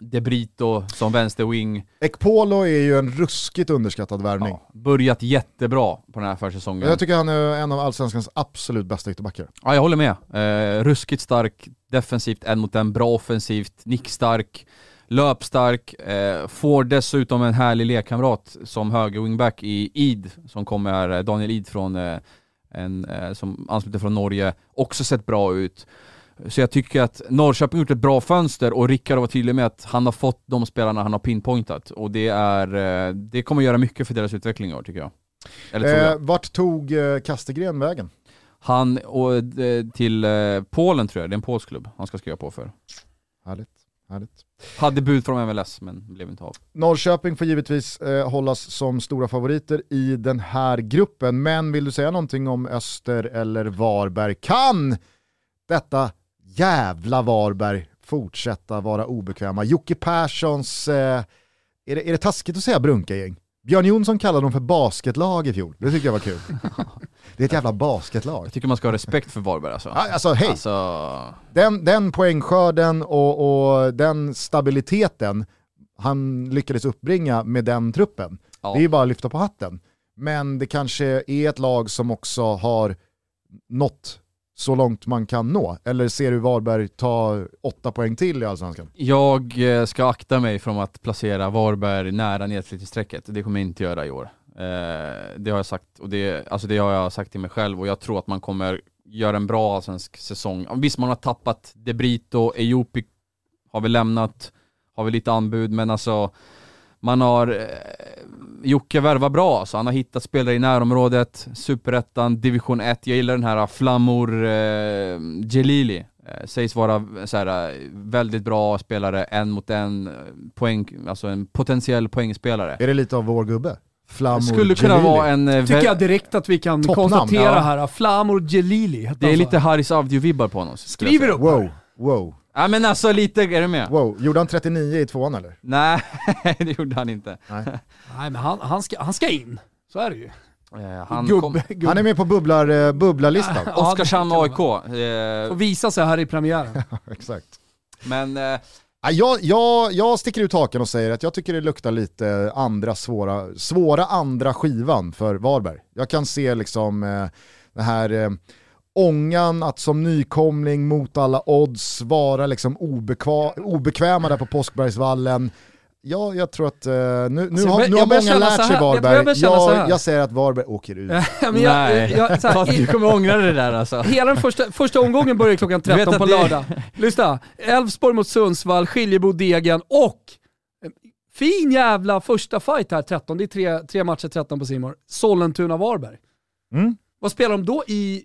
De Brito som vänsterwing. Ekpolo är ju en ruskigt underskattad värvning. Ja, börjat jättebra på den här försäsongen. Jag tycker han är en av allsvenskans absolut bästa ytterbackar. Ja, jag håller med. Eh, ruskigt stark defensivt, en mot en, bra offensivt, nickstark, löpstark, eh, får dessutom en härlig lekkamrat som höger wingback i Id, som kommer, eh, Daniel Id från, eh, en, eh, som ansluter från Norge, också sett bra ut. Så jag tycker att Norrköping har gjort ett bra fönster och Rickard var tydlig med att han har fått de spelarna han har pinpointat och det är, eh, det kommer göra mycket för deras utveckling i år tycker jag. Eller jag. Eh, vart tog eh, Kastegren vägen? Han och, till Polen tror jag, det är en polsk klubb han ska skriva på för. Härligt. Härligt. Hade bud från MLS men blev inte av. Norrköping får givetvis eh, hållas som stora favoriter i den här gruppen, men vill du säga någonting om Öster eller Varberg? Kan detta jävla Varberg fortsätta vara obekväma? Jocke Perssons, eh, är, det, är det taskigt att säga brunka-gäng? Björn Jonsson kallade dem för basketlag i fjol, det tyckte jag var kul. (laughs) det är ett jävla basketlag. Jag tycker man ska ha respekt för Varberg alltså. Ja, Alltså hej, Alltså, den, den poängskörden och, och den stabiliteten han lyckades uppbringa med den truppen, ja. det är ju bara att lyfta på hatten. Men det kanske är ett lag som också har nått så långt man kan nå. Eller ser du Varberg ta åtta poäng till i Allsvenskan? Jag eh, ska akta mig från att placera Varberg nära nedflyttningsstrecket. Det kommer jag inte göra i år. Eh, det har jag sagt, och det, alltså det har jag sagt till mig själv och jag tror att man kommer göra en bra allsvensk säsong. Visst, man har tappat De Brito, Ejopi har vi lämnat, har vi lite anbud, men alltså man har eh, Jocke värvar bra, så han har hittat spelare i närområdet, superettan, division 1. Jag gillar den här Flamour eh, Jelili. Eh, sägs vara så här, eh, väldigt bra spelare, en mot en, eh, poäng, alltså en potentiell poängspelare. Är det lite av vår gubbe? Flamour Skulle kunna vara en... eh, Tycker jag direkt att vi kan Toppnamn, konstatera ja. här. Flamor Jelili hette det är lite Haris Avdiov-vibbar på honom. Skriver upp Wow, här. Wow, Ja men alltså lite, är du med? wow. Gjorde han 39 i tvåan eller? Nej, (laughs) det gjorde han inte. Nej. Nej men han, han, ska, han ska in. Så är det ju. Eh, Han Gubb, kom... Han är med på bubblar, eh, bubblarlistan. Ja, Oskarshamn AIK. Och Eh, visa sig här i premiären. (laughs) Exakt. men eh, Ja, Jag, jag, jag sticker ut haken och säger att jag tycker det luktar lite andra svåra, svåra andra skivan för Varberg. Jag kan se liksom eh, det här eh, ångan att som nykomling mot alla odds vara liksom obekva, obekväma där på Påskbergsvallen. Ja, jag tror att eh, nu, nu Alltså, jag har, nu har jag många lärt sig jag Varberg. här. Jag, jag säger att Varberg åker ut. (laughs) men jag, nej, jag, så här, Fast du kommer ångra det där alltså. (laughs) hela den första, första omgången börjar klockan Du vet 13 att på det- lördag. Lyssna, Elfsborg mot Sundsvall, Skiljebo, Degen och eh, fin jävla första fight här 13. Det är tre, tre matcher 13 på Simor. Sollentuna-Varberg. Mm. Vad spelar de då i...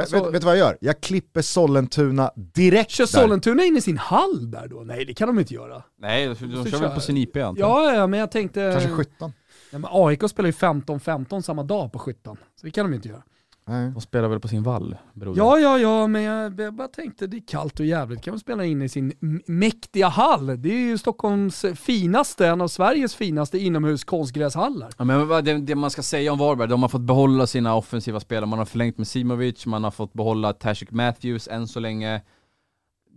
Alltså- vet, vet du vad jag gör? Jag klipper Sollentuna direkt Kör där. Sollentuna in i sin hall där då? Nej det kan de inte göra. Nej, de, kör väl på sin IP antar jag. Ja, ja men jag tänkte... Kanske skyttan. Ja, men AIK spelar ju 15-15 samma dag på skyttan. Så det kan de inte göra. Nej. De spelar väl på sin vall, broder. Ja, ja, ja, men jag, jag bara tänkte det är kallt och jävligt. Kan man spela in i sin mäktiga hall? Det är ju Stockholms finaste, en av Sveriges finaste inomhus konstgräshallar. Ja, men det, det man ska säga om Varberg, de har fått behålla sina offensiva spelare, man har förlängt med Simovic, man har fått behålla Tashik Matthews än så länge.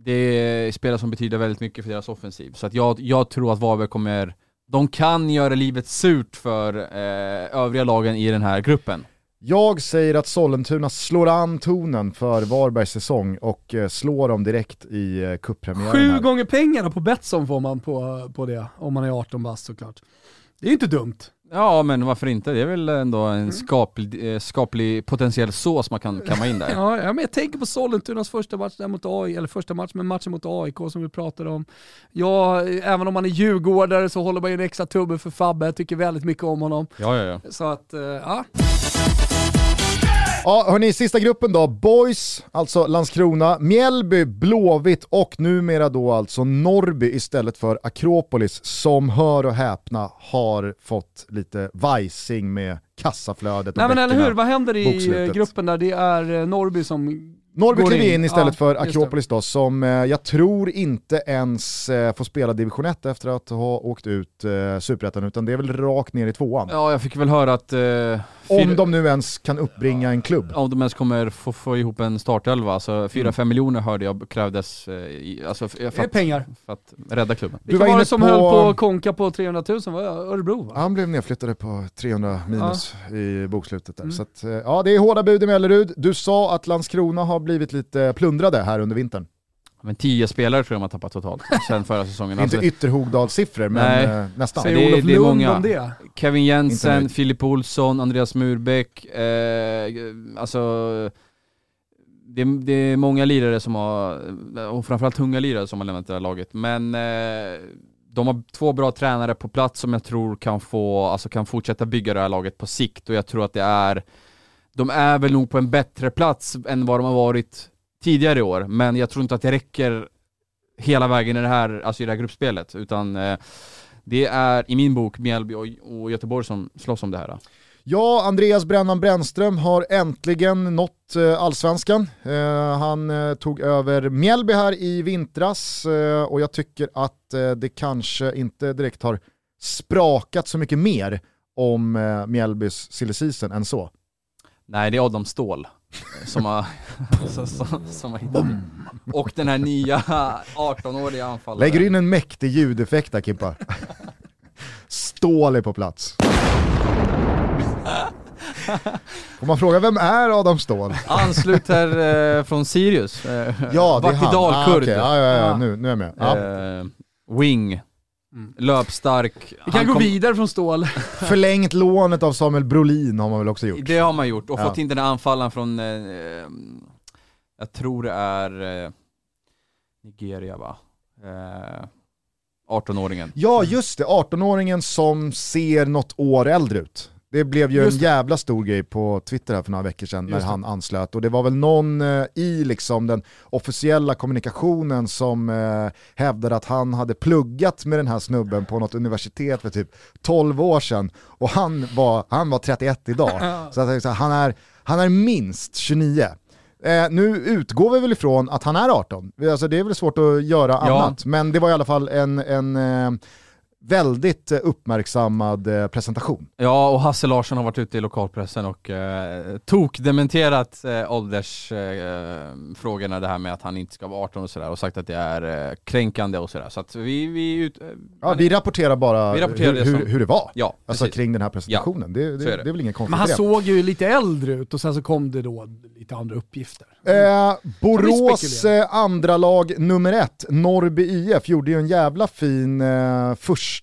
Det är spelare som betyder väldigt mycket för deras offensiv. Så att jag, jag tror att Varberg kommer, de kan göra livet surt för eh, övriga lagen i den här gruppen. Jag säger att Sollentuna slår an tonen för Varbergs säsong och eh, slår dem direkt i eh, cuppremiären Sju här. gånger pengarna på Betsson får man på, på det, om man är 18 bast såklart. Det är ju inte dumt. Ja men varför inte? Det är väl ändå en skaplig, eh, skaplig potentiell sås man kan (laughs) kamma in där. Ja, men jag tänker på Sollentunas första match där mot AI, eller första match, men matchen mot AIK som vi pratade om. Ja, även om man är djurgårdare så håller man ju en extra tubbe för Fabbe, jag tycker väldigt mycket om honom. Ja, ja, ja. Så att, ja. Ja, hörni, sista gruppen då. Boys, alltså Landskrona, Mjällby, Blåvitt och numera då alltså Norrby istället för Akropolis som, hör och häpna, har fått lite vajsing med kassaflödet och Nej men eller hur, vad händer i bokslutet. eh, gruppen där? Det är eh, Norrby som Norrby kliver in istället Ja, för. Akropolis då, som eh, jag tror inte ens eh, får spela division 1 efter att ha åkt ut eh, superettan, utan det är väl rakt ner i tvåan. Ja, jag fick väl höra att... Eh, Om de nu ens kan uppbringa en klubb. om de ens kommer få, få ihop en startelva, alltså 4-5 miljoner hörde jag krävdes eh, i, alltså, för, för, att, pengar. för att rädda klubben. Du Vilka var var det som på- höll på att konka på 300 000? Var Örebro va? Han blev nedflyttade på 300 minus i bokslutet där. Mm. Så att, eh, ja, det är hårda bud i Mellerud. Du sa att Landskrona har blivit lite plundrade här under vintern. Men 10 spelare tror jag de har tappat totalt (laughs) sen förra säsongen. Inte Alltså, Ytterhogdalssiffror, men Nej. eh, nästan. det Säger är- Olof det är Lund många. om det? Kevin Inte Jensen. Filip Olsson, Andreas Murbeck, eh, alltså det, det är många lirare som har, och framförallt tunga lirare som har lämnat det här laget, men eh, de har två bra tränare på plats som jag tror kan få, alltså kan fortsätta bygga det här laget på sikt och jag tror att det är, de är väl nog på en bättre plats än vad de har varit tidigare i år, men jag tror inte att det räcker hela vägen i det här, alltså i det här gruppspelet, utan eh, det är i min bok Mjällby och, och Göteborg som slåss om det här. Ja, Andreas Brännan Brännström har äntligen nått eh, allsvenskan. Eh, han eh, tog över Mjällby här i vintras och jag tycker att det kanske inte direkt har sprakat så mycket mer om Mjällbys silly season än så. Nej, det är Adam Ståhl som har, (laughs) som, som, som har hittat det. Och den här nya 18-åriga anfallaren. Lägger in en mäktig ljudeffekt där Kimpa. Stål är på plats. Får man fråga vem är Adam Ståhl? Ansluter eh, från Sirius. Eh, Ja, det är han. Ah, Vatidal-kurd. okej. ja, ja, ja. Nu, nu är jag med. Ja. Eh, wing. Löpstark. Vi kan Han gå kom- vidare från stål. (laughs) Förlängt lånet av Samuel Brolin har man väl också gjort. Det har man gjort och Ja. fått in den här anfallaren från, eh, jag tror det är eh, Nigeria va? Eh, 18-åringen. Ja just det, 18-åringen som ser något år äldre ut. Det blev ju en Just det. jävla stor grej på Twitter här för några veckor sedan när han anslöt. Och det var väl någon eh, i liksom den officiella kommunikationen som eh, hävdade att han hade pluggat med den här snubben på något universitet för typ 12 år sedan. Och han var, han var 31 idag. Så att, säger, han, är, han är minst 29. Eh, nu utgår vi väl ifrån att han är 18. Alltså, det är väl svårt att göra Ja. annat. Men det var i alla fall en, en eh, väldigt eh, uppmärksammad eh, presentation. Ja, och Hasse Larsson har varit ute i lokalpressen och eh, tok-dementerat eh, åldersfrågorna, eh, det här med att han inte ska vara 18 och sådär och sagt att det är eh, kränkande och sådär. Så att vi, vi, ut, eh, Ja, vi rapporterar bara Vi rapporterar hur, det som- hur, hur det var. ja, Alltså precis. kring den här presentationen. Det, det, så är det. det. är väl ingen konstigt Men han det. såg ju lite äldre ut och sen så kom det då lite andra uppgifter. Eh, Borås eh, andra lag nummer ett, Norrby IF, gjorde ju en jävla fin eh, första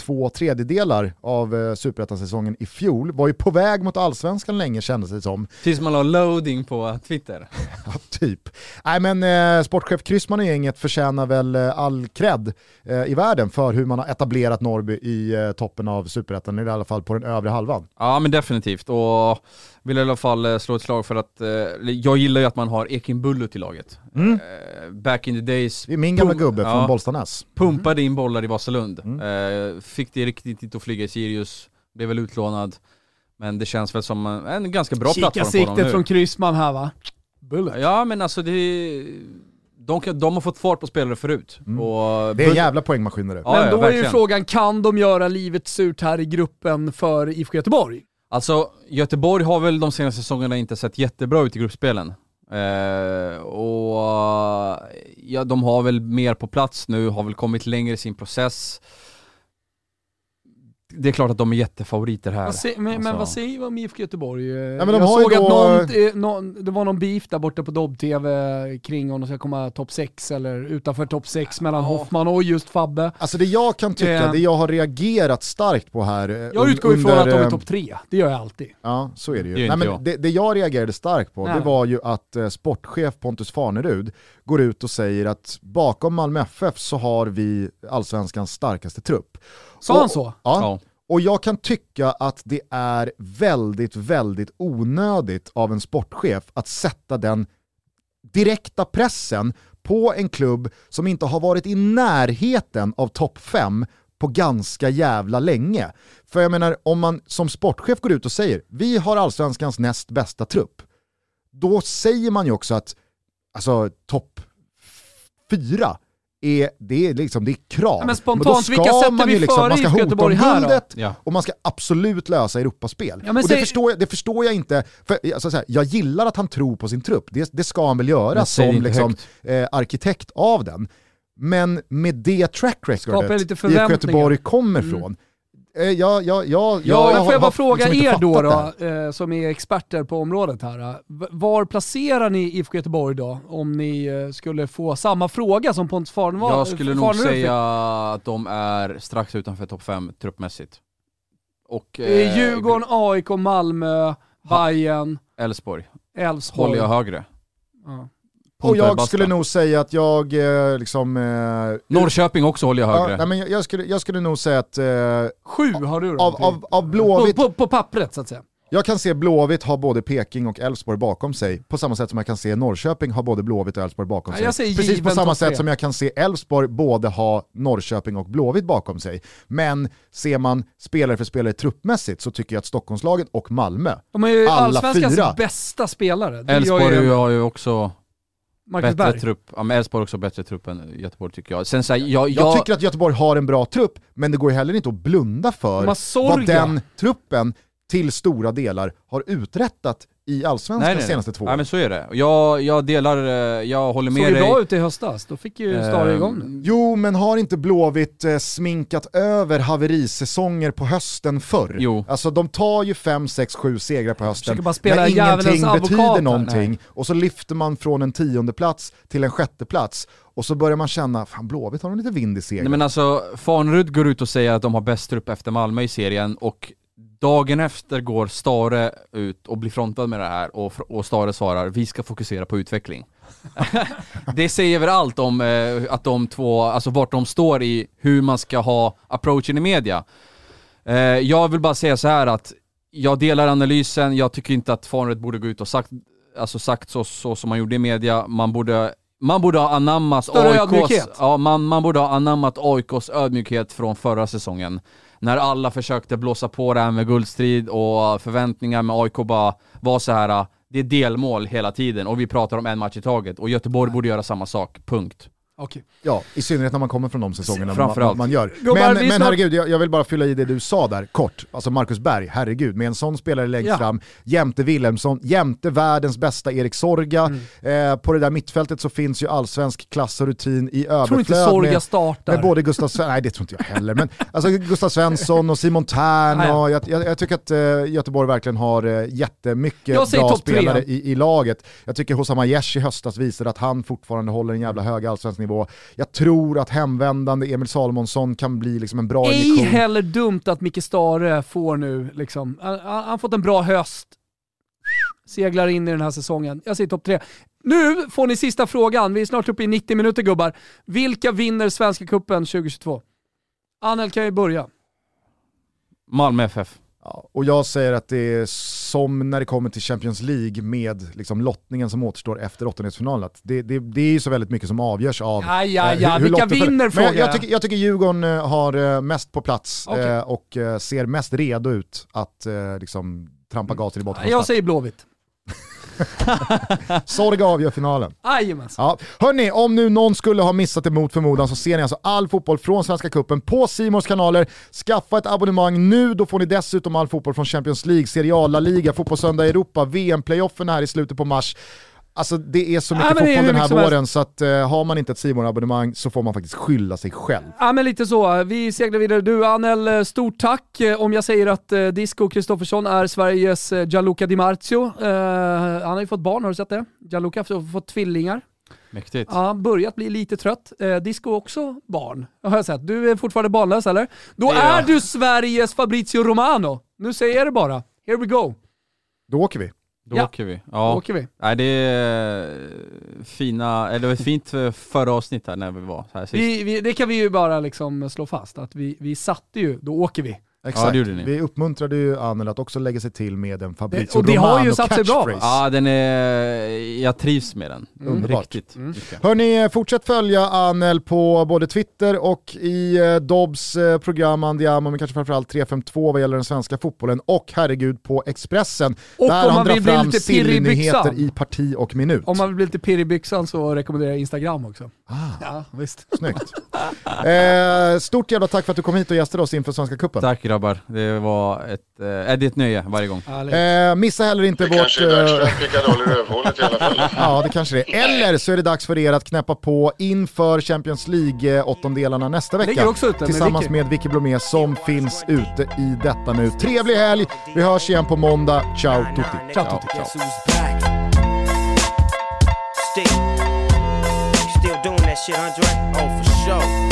två tredjedelar av eh, superettan-säsongen i fjol. Var ju på väg mot allsvenskan länge kändes det som. Tills man la loading på Twitter. (laughs) Ja, typ. Nej men eh, sportchef Kryssman och gänget förtjänar väl eh, all cred eh, i världen för hur man har etablerat Norrby i eh, toppen av superettan, i alla fall på den övre halvan. Ja men definitivt och vill i alla fall eh, slå ett slag för att, eh, jag gillar ju att man har Ekin Bullut i laget. Mm. Eh, back in the days, Det är min gamla gubbe från ja. Bollstanäs. pumpade in bollar i Vasalund. Mm. Eh, fick det riktigt inte att flyga i Sirius, blev väl utlånad. Men det känns väl som en, en ganska bra Kika plattform på honom siktet nu. från Kryssman här va? Bullet. Ja men alltså det, de, kan, de har fått fart på spelare förut. Mm. Och Det är jävla poängmaskineri. Ja, Men ja, då är ju frågan, kan de göra livet surt här i gruppen för IFK Göteborg? Alltså Göteborg har väl de senaste säsongerna inte sett jättebra ut i gruppspelen. Eh, och ja, de har väl mer på plats nu, har väl kommit längre i sin process. Det är klart att de är jättefavoriter här. Vad se, men, men Alltså. vad säger vi om IFK Göteborg? Ja, men de jag såg att då- någon, eh, någon, det var någon beef där borta på Dobb-TV kring om de ska komma topp 6 eller utanför topp 6 mellan Hoffman och just Fabbe. Alltså det jag kan tycka, Eh. det jag har reagerat starkt på här... eh, Jag utgår ifrån under, att de är eh, topp 3, det gör jag alltid. Ja, så är det ju. Det Nej, inte men jag. det, det jag reagerade starkt på, Nej. det var ju att eh, sportchef Pontus Farnerud går ut och säger att bakom Malmö FF så har vi allsvenskans starkaste trupp. Sa han så? Ja, Ja. och jag kan tycka att det är väldigt, väldigt onödigt av en sportchef att sätta den direkta pressen på en klubb som inte har varit i närheten av topp 5 på ganska jävla länge. För jag menar, om man som sportchef går ut och säger vi har allsvenskans näst bästa trupp, då säger man ju också att alltså, topp 4 är, det är liksom, det är krav. Ja, men då spontant, ska vilka sätter man vi ju liksom, före Man ska hota Göteborg om guldet Ja. och man ska absolut lösa Europaspel. Ja, men och det, säg- förstår jag, det förstår jag inte, för alltså, så här, jag gillar att han tror på sin trupp, det, det ska han väl göra Men det som liksom, eh, arkitekt av den. Men med det track recordet förväntningar. Göteborg kommer Mm. Eh, jag, jag, jag, Ja, men får jag bara fråga liksom er då, då eh, som är experter på området här. eh, Var placerar ni IFK Göteborg då? Om ni eh, skulle få samma fråga som Pontus Farnerud Jag skulle nog säga att de är strax utanför topp 5 truppmässigt. Och Eh, eh, Djurgården, AIK, Malmö, Bayern, Elfsborg Elfsborg. håller jag högre. Ja. Och jag basta. skulle nog säga att jag eh, liksom... Eh, Norrköping också håller jag ja, högre. nej, men jag, jag, skulle, jag skulle nog säga att eh, Sju har du då? av, av, av Blåvitt på, på, på pappret så att säga. Jag kan se Blåvitt ha både Peking och Elfsborg bakom sig, på samma sätt som jag kan se Norrköping ha både Blåvitt och Elfsborg bakom Ja, sig. Precis på samma sätt som jag kan se Elfsborg både ha Norrköping och Blåvitt bakom sig. Men ser man spelare för spelare truppmässigt så tycker jag att Stockholmslaget och Malmö, De är ju Alla allsvenskans fyra. bästa spelare. Elfsborg har ju också Marcus bättre Berg. trupp. Ja men Elfsborg också bättre trupp än Göteborg tycker jag. Sen så här, jag, jag, jag, tycker att Göteborg har en bra trupp, men det går heller inte att blunda för har vad den truppen till stora delar har uträttat i Allsvenskan de senaste två Nej åren. men så är det. Jag, jag delar, eh, jag håller Såg med ju dig. bra ut i höstas, då fick ju Stare Ehm, igång det. Jo, men har inte Blåvitt eh, sminkat över haverisäsonger på hösten förr? Jo. Alltså de tar ju 5, 6, 7 segrar på hösten bara spela när ingenting advokat betyder någonting Nej. och så lyfter man från en tionde plats till en sjätte plats och så börjar man känna, fan Blåvitt har de lite vind i seglen. Nej men alltså, Farnerud går ut och säger att de har bäst trupp efter Malmö i serien och dagen efter går Stare ut och blir frontad med det här och, och Stare svarar vi ska fokusera på utveckling. (laughs) det säger väl allt om eh, att de två, alltså vart de står i hur man ska ha approachen i media. Eh, jag vill bara säga så här att jag delar analysen, jag tycker inte att Farnerud borde gå ut och sagt, alltså sagt så, så som man gjorde i media, man borde man borde ha anammat Större AIKs, ödmjukhet. ja, man, man borde ha anammat AIKs ödmjukhet från förra säsongen. När alla försökte blåsa på det här med guldstrid och förväntningar med AIK bara var så här. Äh, det är delmål hela tiden och vi pratar om en match i taget och Göteborg borde göra samma sak, punkt. Okej. Ja, i synnerhet när man kommer från de säsongerna man, man, gör. Men men snart- herregud, jag, jag vill bara fylla i det du sa där, kort. Alltså Marcus Berg, herregud, med en sån spelare längst Ja. fram, jämte Wilhelmsson, jämte världens bästa Erik Sorga. Mm. Eh, på det där mittfältet så finns ju allsvensk klass och rutin i Jag tror inte överflöd. Sorga med, startar. med både Gustav Svensson, nej det tror inte jag heller, men (laughs) alltså Gustav Svensson och Simon Tern ja. och jag, jag, jag tycker att eh, Göteborg verkligen har eh, jättemycket bra spelare i, i laget. Jag tycker Hossam Aiesh i höstas visade att han fortfarande håller en jävla hög allsvensk nivå. Jag tror att hemvändande Emil Salomonsson kan bli liksom en bra Ej injektion. heller dumt att Micke Stare får nu, liksom, han han har fått en bra höst, seglar in i den här säsongen. Jag säger topp tre. Nu får ni sista frågan, vi är snart uppe i 90 minuter gubbar. Vilka vinner Svenska Cupen 2022? Anel kan ju börja. Malmö FF. Ja, och jag säger att det är som när det kommer till Champions League med liksom lottningen som återstår efter åttondelsfinalen. Det, det, det är ju så väldigt mycket som avgörs av Ja, ja, eh, ja. Vilka lotten för- vinner, Men jag, jag, tycker, jag tycker Djurgården eh, har eh, mest på plats eh, och ser mest redo ut att liksom, trampa gasen i botten. Jag säger Blåvitt. (laughs) Sorga avgör finalen. Jajamensan. Ja. Hörni, om nu någon skulle ha missat det mot förmodan så ser ni alltså all fotboll från Svenska Cupen på Simors kanaler. Skaffa ett abonnemang nu, då får ni dessutom all fotboll från Champions League, Serie A, La Liga, Fotbollssöndag i Europa, VM-playoffen här i slutet på mars. Alltså det är så mycket Ja, fotboll den här mycket som helst. våren så att eh, har man inte ett simor abonnemang så får man faktiskt skylla sig själv. Ja men lite så. Vi seglar vidare. Du Anel, eh, stort tack. Eh, Om jag säger att eh, Disco Kristoffersson är Sveriges eh, Gianluca Di Marzio. Eh, han har ju fått barn, har du sett det? Gianluca har fått tvillingar. Mäktigt. Ja, börjat bli lite trött. Eh, Disco också barn, har jag sett. Du är fortfarande barnlös eller? Då är är du Sveriges Fabrizio Romano. Nu säger jag det bara. Here we go. Då åker vi. Då Ja. åker vi. Då Ja. åker vi. Nej det är fina, eller det var ett fint eh, förra avsnitt här när vi var här sist. vi, vi det kan vi ju bara liksom slå fast, att vi, vi satte ju, då åker vi. Exakt. det gjorde ni. Vi uppmuntrade ju Anel att också lägga sig till med en Fabrizio och det har ju Romano satt sig bra. Ja den är, jag trivs med den. Underbart. Riktigt. Mm. Hörni, fortsätt följa Anel på både Twitter och i eh, Dobbs eh, program Andiamo, men kanske framförallt 352 vad gäller den svenska fotbollen och herregud på Expressen. Och där om han man drar vill bli fram lite pirrig i nyheter byxan. i parti och minut. Om man vill bli lite pirrig i byxan så rekommenderar jag Instagram också. Ah, Ja, visst. snyggt. (laughs) Eh, stort jävla tack för att du kom hit och gästade oss inför Svenska Cupen. Tack grabbar, det var ett, eh, är det ett nöje varje gång. Eh, missa heller inte Det vårt... kanske är dags för eh, en pickadoll i rövhålet i alla fall. (laughs) Ja, det kanske det är. Eller så är det dags för er att knäppa på inför Champions League-åttondelarna nästa vecka. Också ute med Tillsammans Vicky. med Vicky Blomé som finns ute i detta nu. Trevlig helg, vi hörs igen på måndag. Ciao tutti. Ciao tutti. Still, still doing that shit, Andre? Oh, for sure.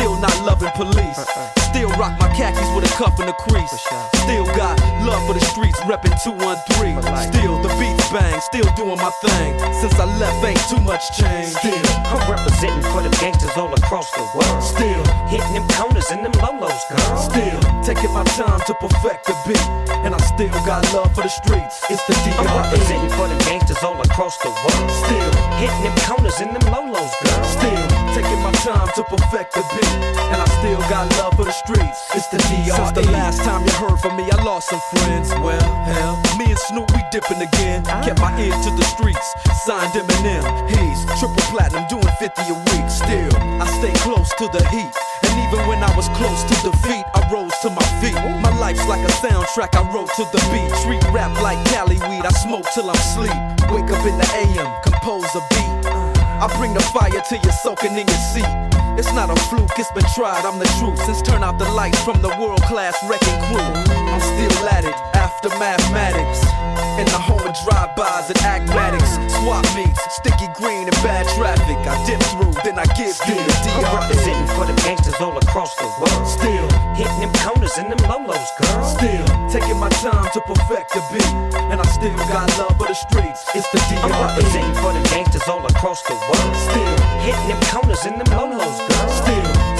Still not loving police. Uh-uh. Still rock my khakis with a cuff and a crease. Still got love for the streets, reppin' 213. Still the beats bang, still doing my thing. Since I left, ain't too much change. Still, I'm representing for them gangsters all across the world. Still, Hitting them corners and them lolos, girl. still taking my time to perfect the beat. And I still got love for the streets. It's the I'm DRE. representing for them gangsters all across the world. Still, Hitting them corners and them lolos, girl. Still taking my time to perfect the beat, and I still got love for the streets. It's the DRE. Since the last time you heard from me, I lost some friends. Well, hell, me and Snoop we dipping again. Kept my ear to the streets, signed Eminem. He's triple platinum, doing 50 a week. Still, I stay close to the heat. And even when I was close to defeat, I rose to my feet. My life's like a soundtrack I wrote to the beat. Treat rap like Cali weed, I smoke till I'm sleep. Wake up in the AM, compose a beat. I bring the fire till you're soaking in your seat. It's not a fluke, it's been tried, I'm the truth. Since turn out the lights from the world class wrecking crew. I'm still at it, after mathematics. In the home of drive-bys and. Swap meets, sticky green and bad traffic. I dip through, then I give you the representing for them gangsters all across the world. Still, Hitting them corners and them lolos, girl. still taking my time to perfect the beat. And I still got love for the streets. It's the I'm representing for them gangsters all across the world. Still, Hitting them corners and them lolos, girl.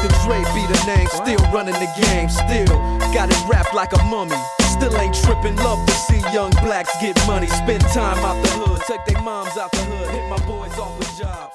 Dr. Dre be the name, still running the game, still. Got it wrapped like a mummy. Still ain't tripping, love to see young blacks get money, spend time out the hood, take their moms out the hood, hit my boys off with jobs.